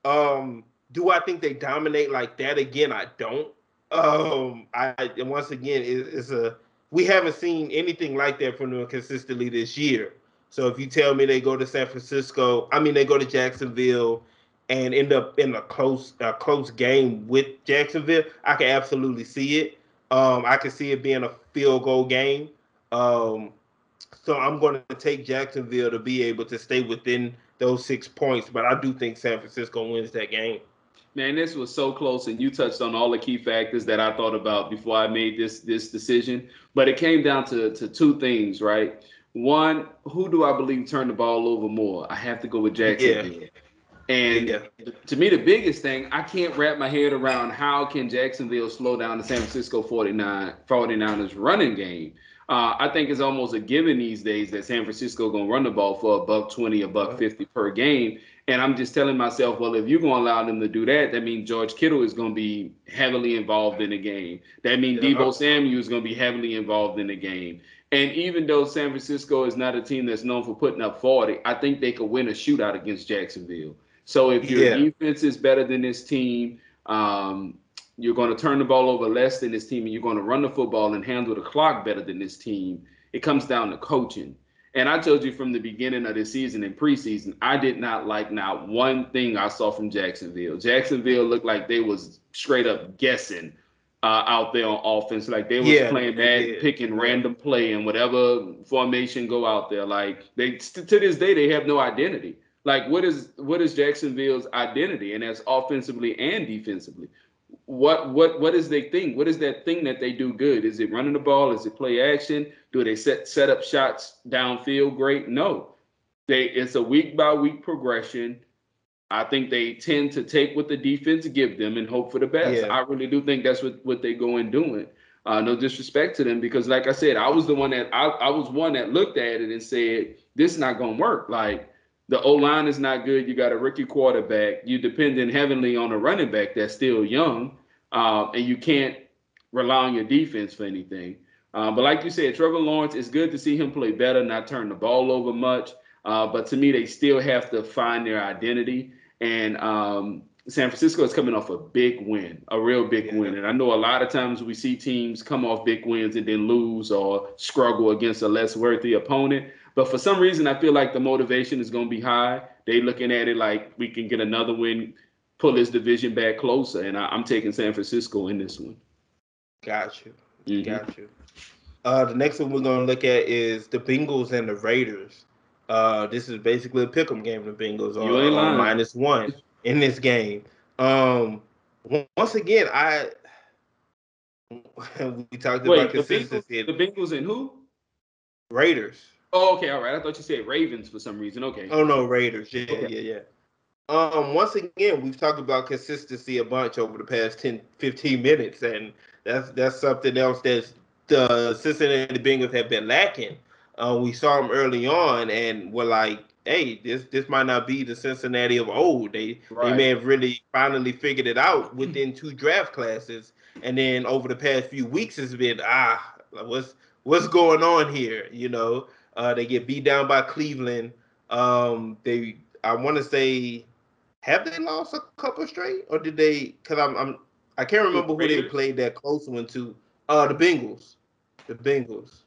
Um, do I think they dominate like that again? I don't. Um, I and once again, it, it's a we haven't seen anything like that from them consistently this year. So if you tell me they go to San Francisco, I mean they go to Jacksonville and end up in a close a close game with Jacksonville, I can absolutely see it. Um, I can see it being a field goal game. Um, so I'm going to take Jacksonville to be able to stay within those six points, but I do think San Francisco wins that game. Man, this was so close, and you touched on all the key factors that I thought about before I made this this decision. But it came down to to two things, right? One, who do I believe turned the ball over more? I have to go with Jacksonville. Yeah. And yeah. to me, the biggest thing, I can't wrap my head around how can Jacksonville slow down the San Francisco 49, 49ers running game. Uh, I think it's almost a given these days that San Francisco gonna run the ball for a buck twenty, a buck fifty per game. And I'm just telling myself, well, if you're gonna allow them to do that, that means George Kittle is gonna be heavily involved in the game. That means yeah. Deebo Samuel is gonna be heavily involved in the game. And even though San Francisco is not a team that's known for putting up 40, I think they could win a shootout against Jacksonville. So if your yeah. defense is better than this team, um, you're going to turn the ball over less than this team, and you're going to run the football and handle the clock better than this team. It comes down to coaching. And I told you from the beginning of the season and preseason, I did not like not one thing I saw from Jacksonville. Jacksonville looked like they was straight up guessing uh, out there on offense. Like they was yeah, playing that, picking random play and whatever formation go out there. Like they to this day they have no identity. Like what is what is Jacksonville's identity? And that's offensively and defensively what what what is their thing? What is that thing that they do good? Is it running the ball? Is it play action? Do they set set up shots downfield? Great. No, they it's a week by week progression. I think they tend to take what the defense give them and hope for the best. Yeah. I really do think that's what what they go in doing. Uh, no disrespect to them because, like I said, I was the one that I, I was one that looked at it and said this is not gonna work. Like the O line is not good. You got a rookie quarterback. You depending heavily on a running back that's still young, um, and you can't rely on your defense for anything. Um, but like you said, Trevor Lawrence, it's good to see him play better, not turn the ball over much. Uh, but to me, they still have to find their identity. And um, San Francisco is coming off a big win, a real big yeah. win. And I know a lot of times we see teams come off big wins and then lose or struggle against a less worthy opponent. But for some reason, I feel like the motivation is going to be high. They looking at it like we can get another win, pull this division back closer, and I, am taking San Francisco in this one. Got you. Mm-hmm. Got you. Uh, the next one we're going to look at is the Bengals and the Raiders. Uh, this is basically a pick'em game. The Bengals are, are minus one in this game. Um, once again, I we talked Wait, about consistency. The Bengals, the Bengals and who? Raiders. Oh, okay, all right. I thought you said Ravens for some reason. Okay. Oh no, Raiders. Yeah, okay. yeah, yeah. Um, once again, we've talked about consistency a bunch over the past 10, 15 minutes, and that's that's something else that the Cincinnati Bengals have been lacking. Uh, we saw them early on, and we're like, hey, this this might not be the Cincinnati of old. They right. they may have really finally figured it out within two draft classes, and then over the past few weeks, it's been ah, what's what's going on here, you know? Uh, they get beat down by Cleveland. Um, they, I want to say, have they lost a couple straight, or did they? Because I'm, I'm, I can't remember who they played that close one to. Uh, the Bengals. The Bengals.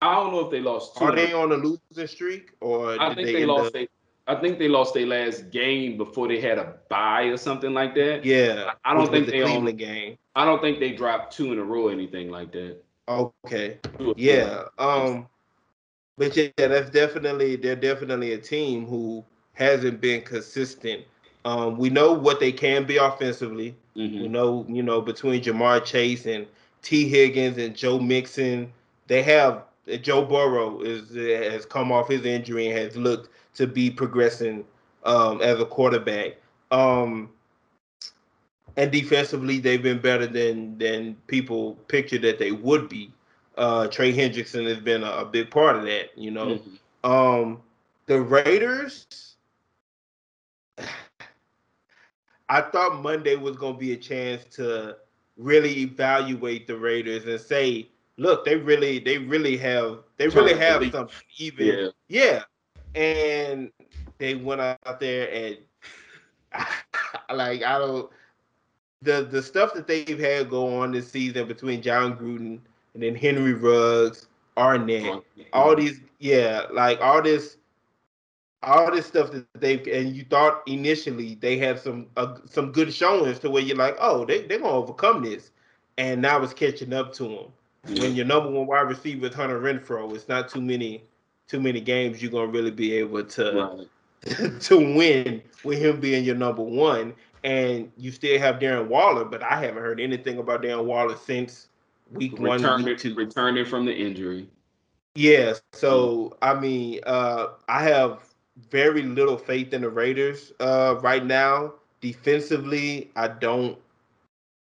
I don't know if they lost. Two Are they on a losing streak, or I think they, they lost. They, I think they lost their last game before they had a bye or something like that. Yeah, I, I don't think the they Cleveland own, game. I don't think they dropped two in a row or anything like that. Okay. Yeah. Um. But yeah, that's definitely they're definitely a team who hasn't been consistent. Um, we know what they can be offensively. Mm-hmm. We know, you know, between Ja'Marr Chase and Tee Higgins and Joe Mixon, they have Joe Burrow is has come off his injury and has looked to be progressing um, as a quarterback. Um, and defensively, they've been better than than people pictured that they would be uh, Trey Hendrickson has been a, a, big part of that. You know, mm-hmm. um, the Raiders. I thought Monday was going to be a chance to really evaluate the Raiders and say, look, they really, they really have, they really have something. Even, yeah. yeah, and they went out there and, like, I don't. The, the stuff that they've had go on this season between Jon Gruden and then Henry Ruggs, Arnette, all these, yeah, like all this, all this stuff that they've, and you thought initially they had some uh, some good showings to where you're like, oh, they they're gonna overcome this, and now it's catching up to them. When your number one wide receiver is Hunter Renfrow, it's not too many too many games you're gonna really be able to right. to win with him being your number one. And you still have Darren Waller, but I haven't heard anything about Darren Waller since week one, week two. Returning from the injury. Yeah. So I mean, uh, I have very little faith in the Raiders uh, right now. Defensively, I don't.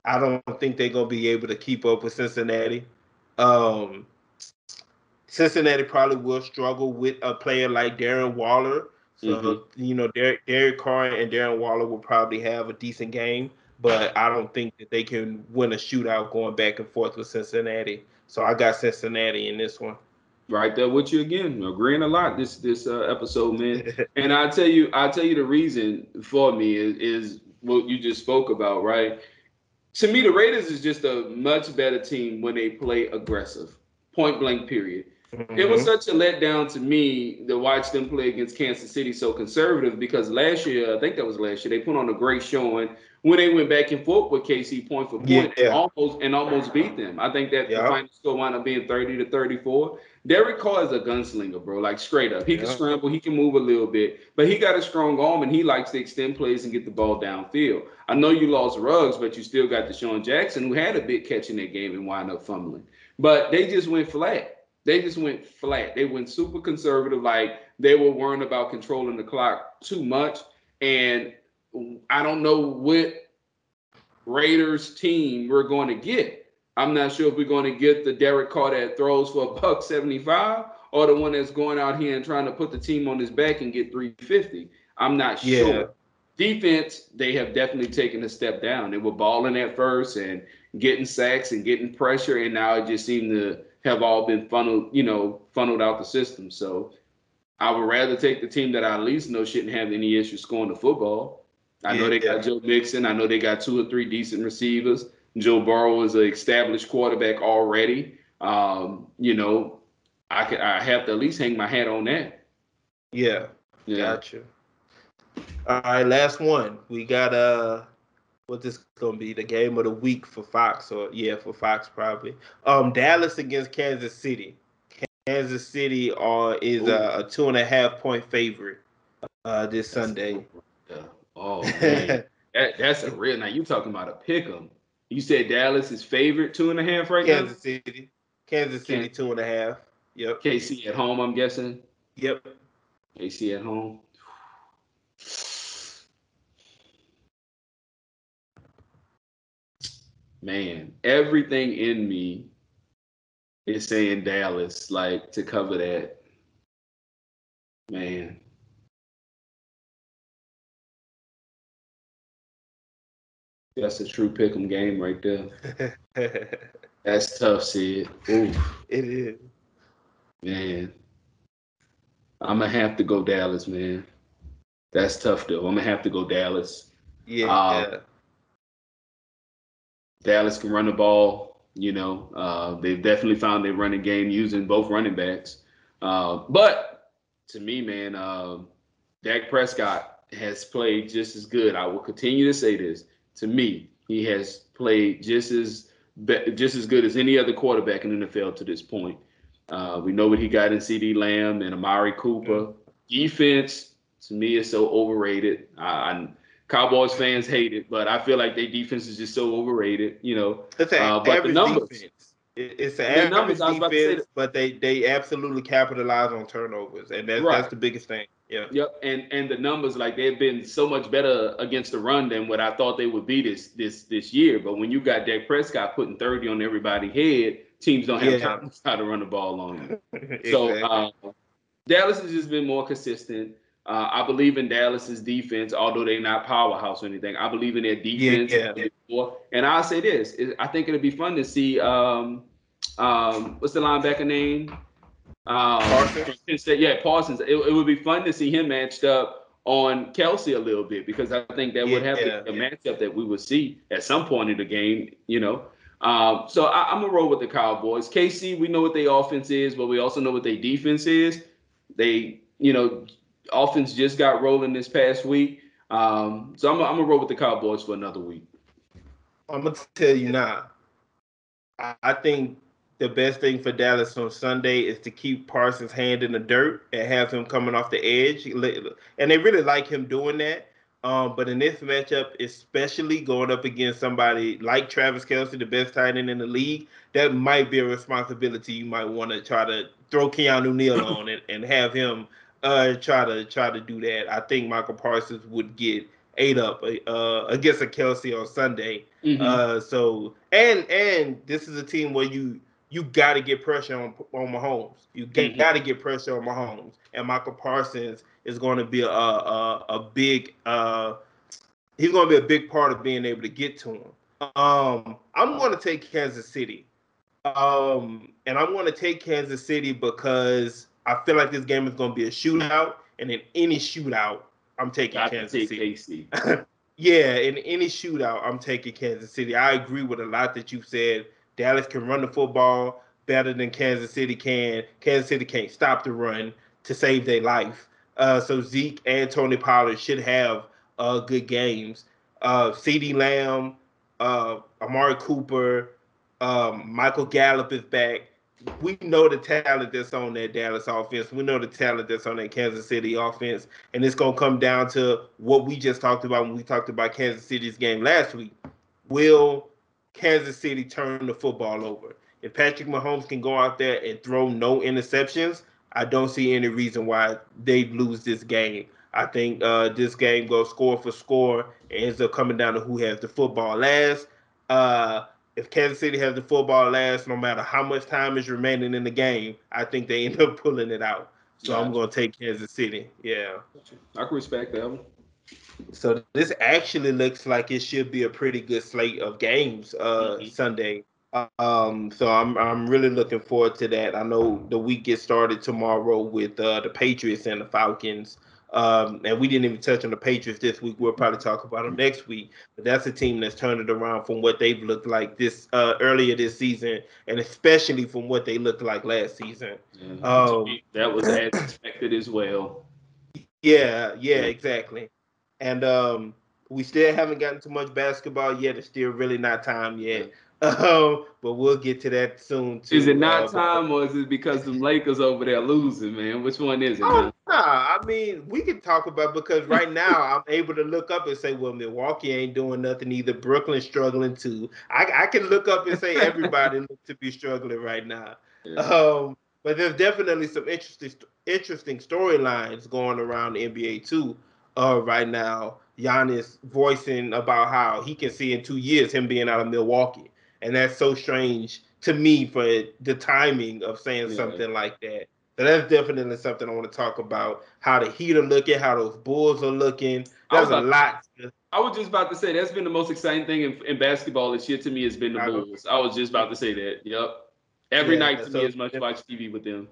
I don't think they're gonna be able to keep up with Cincinnati. Um, Cincinnati probably will struggle with a player like Darren Waller. So mm-hmm. you know, Derek, Derek Carr and Darren Waller will probably have a decent game, but I don't think that they can win a shootout going back and forth with Cincinnati. So I got Cincinnati in this one. Right there with you again, agreeing a lot this this uh, episode, man. and I tell you, I tell you the reason for me is, is what you just spoke about, right? To me, the Raiders is just a much better team when they play aggressive, point blank. Period. Mm-hmm. It was mm-hmm. such a letdown to me to watch them play against Kansas City so conservative because last year, I think that was last year, they put on a great showing when they went back and forth with KC point for point yeah. and almost and almost beat them. I think that yeah. the final score wound up being 30 to 34. Derek Carr is a gunslinger, bro. Like straight up. He yeah. can scramble, he can move a little bit, but he got a strong arm and he likes to extend plays and get the ball downfield. I know you lost Ruggs, but you still got DeSean Jackson, who had a big catch in that game and wind up fumbling. But they just went flat. They just went flat. They went super conservative, like they were worrying about controlling the clock too much. And I don't know what Raiders team we're going to get. I'm not sure if we're going to get the Derek Carr that throws for a buck 75 or the one that's going out here and trying to put the team on his back and get 350. I'm not yeah. sure. Defense, they have definitely taken a step down. They were balling at first and getting sacks and getting pressure, and now it just seemed to have all been funneled, you know, funneled out the system. So I would rather take the team that I at least know shouldn't have any issues scoring the football. I yeah, know they got Joe Mixon. I know they got two or three decent receivers. Joe Burrow is an established quarterback already. Um, you know, I could I have to at least hang my hat on that. Yeah. Yeah. Gotcha. All right, last one. We got uh what this gonna be the game of the week for Fox or yeah for Fox probably. Um, Dallas against Kansas City. Kansas City uh, is a, a, two and a half point favorite uh, this that's Sunday. Oh man, that, that's a real. Now you talking about a pick 'em. You said Dallas is favorite two and a half right Kansas now. Kansas City, Kansas City two and a half. Yep. KC at home, I'm guessing. Yep. KC at home. Man, everything in me is saying Dallas, like to cover that. Man. That's a true pick'em game right there. That's tough, Sid. Oof. It is. Man. I'm gonna have to go Dallas, man. That's tough though. I'm gonna have to go Dallas. Yeah. Uh, yeah. Dallas can run the ball. You know, uh, they've definitely found their running game using both running backs. Uh, but to me, man, uh, Dak Prescott has played just as good. I will continue to say this. To me, he has played just as just as good as any other quarterback in the NFL to this point. Uh, we know what he got in CeeDee Lamb and Amari Cooper. Defense, to me, is so overrated. I, I Cowboys fans hate it, but I feel like their defense is just so overrated, you know. It's an uh, but the numbers, defense. It's an average numbers, defense, but they they absolutely capitalize on turnovers, and that's right. that's the biggest thing. Yeah. Yep. And and the numbers like they've been so much better against the run than what I thought they would be this this this year. But when you got Dak Prescott putting 30 on everybody's head, teams don't have yeah. time to try to run the ball on you. exactly. So uh, Dallas has just been more consistent. Uh, I believe in Dallas's defense, although they're not powerhouse or anything. I believe in their defense. Yeah, yeah. And I'll say this: I think it'll be fun to see. Um, um, what's the linebacker name? Um, Parsons. Yeah, Parsons. It, it, would be fun to see him matched up on Kelce a little bit because I think that yeah, would have yeah, a matchup that we would see at some point in the game. You know. Um, so I, I'm gonna roll with the Cowboys. KC, we know what their offense is, but we also know what their defense is. They, you know, offense just got rolling this past week. Um, so I'm, I'm gonna roll with the Cowboys for another week. I'm gonna tell you now. I think the best thing for Dallas on Sunday is to keep Parsons' hand in the dirt and have him coming off the edge. And they really like him doing that. Um, but in this matchup, especially going up against somebody like Travis Kelce, the best tight end in the league, that might be a responsibility you might want to try to throw Keanu Neal on it and have him uh, try to try to do that. I think Michael Parsons would get ate up uh, against a Kelce on Sunday. Mm-hmm. Uh, so and and this is a team where you you got to get pressure on on Mahomes. You mm-hmm. got to get pressure on Mahomes, and Michael Parsons is going to be a a, a big uh, he's going to be a big part of being able to get to him. Um, I'm going to take Kansas City, um, and I'm going to take Kansas City because I feel like this game is going to be a shootout, and in any shootout, I'm taking Kansas take City. yeah, in any shootout, I'm taking Kansas City. I agree with a lot that you said. Dallas can run the football better than Kansas City can. Kansas City can't stop the run to save their life. Uh, so Zeke and Tony Pollard should have uh, good games. Uh, CeeDee Lamb, uh, Amari Cooper, um, Michael Gallup is back. We know the talent that's on that Dallas offense. We know the talent that's on that Kansas City offense. And it's going to come down to what we just talked about when we talked about Kansas City's game last week. Will Kansas City turn the football over? If Patrick Mahomes can go out there and throw no interceptions, I don't see any reason why they lose this game. I think uh, this game goes score for score. It ends up coming down to who has the football last. Uh, if Kansas City has the football last, no matter how much time is remaining in the game, I think they end up pulling it out. So gotcha. I'm going to take Kansas City. Yeah. I can respect that one. So this actually looks like it should be a pretty good slate of games uh, mm-hmm. Sunday. Um, so I'm I'm really looking forward to that. I know the week gets started tomorrow with uh, the Patriots and the Falcons. Um, and we didn't even touch on the Patriots this week. We'll probably talk about them next week. But that's a team that's turned it around from what they've looked like this uh, earlier this season, and especially from what they looked like last season. Mm-hmm. Um, that was as expected as well. Yeah, yeah, exactly. And um, we still haven't gotten too much basketball yet. It's still really not time yet. Um, but we'll get to that soon. Too. Is it not uh, time, or is it because the Lakers over there losing, man? Which one is it? Oh, man? nah, I mean we can talk about because right now I'm able to look up and say, well, Milwaukee ain't doing nothing either. Brooklyn's struggling too. I, I can look up and say everybody looks to be struggling right now. Yeah. Um, but there's definitely some interesting interesting storylines going around the NBA too. Uh, right now, Giannis voicing about how he can see in two years him being out of Milwaukee and that's so strange to me for the timing of saying yeah. something like that. So that's definitely something I want to talk about. How the Heat are looking, how those Bulls are looking. There's a lot. To... I was just about to say that's been the most exciting thing in, in basketball this year to me has been the I Bulls. I was just about to say that. Yep. Every yeah, night to so me is much watch TV with them.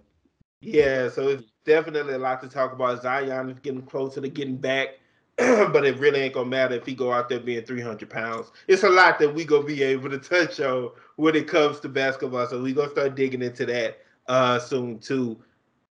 Yeah, so it's definitely a lot to talk about. Zion is getting closer to getting back. but it really ain't gonna matter if he go out there being 300 pounds. It's a lot that we gonna be able to touch on when it comes to basketball. So we gonna start digging into that uh, soon too.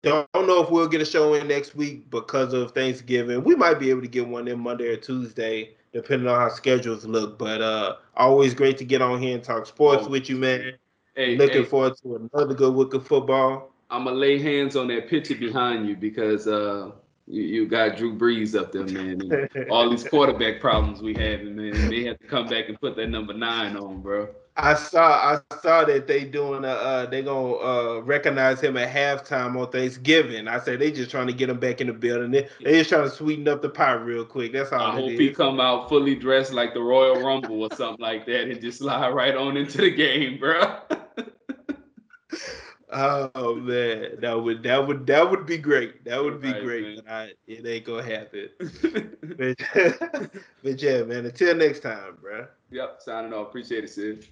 Don't know if we'll get a show in next week because of Thanksgiving. We might be able to get one in Monday or Tuesday, depending on how schedules look. But uh, always great to get on here and talk sports oh, with you, man. Hey, Looking hey. forward to another good week of football. I'm gonna lay hands on that picture behind you because uh, you, you got Drew Brees up there, man. all these quarterback problems we have, man. They have to come back and put that number nine on, bro. I saw I saw that they doing a uh, they gonna uh, recognize him at halftime on Thanksgiving. I said they just trying to get him back in the building. They, they just trying to sweeten up the pie real quick. That's all. I hope is. he come out fully dressed like the Royal Rumble or something like that and just slide right on into the game, bro. Oh man, that would that would that would be great. That would be right, great. But I, it ain't gonna happen. but, but yeah, man. Until next time, bro. Yep. Signing off. Appreciate it, Sid.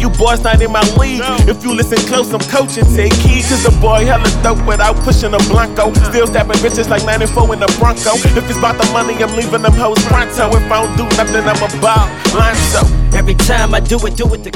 You boys not in my league. No. If you listen close, I'm coaching. Take keys. to the boy, hella dope without pushing a Blanco. Still stabbing bitches like 94 in the Bronco. If it's about the money, I'm leaving them hoes pronto. If I don't do nothing, I'm about line so. Every time I do it, do it to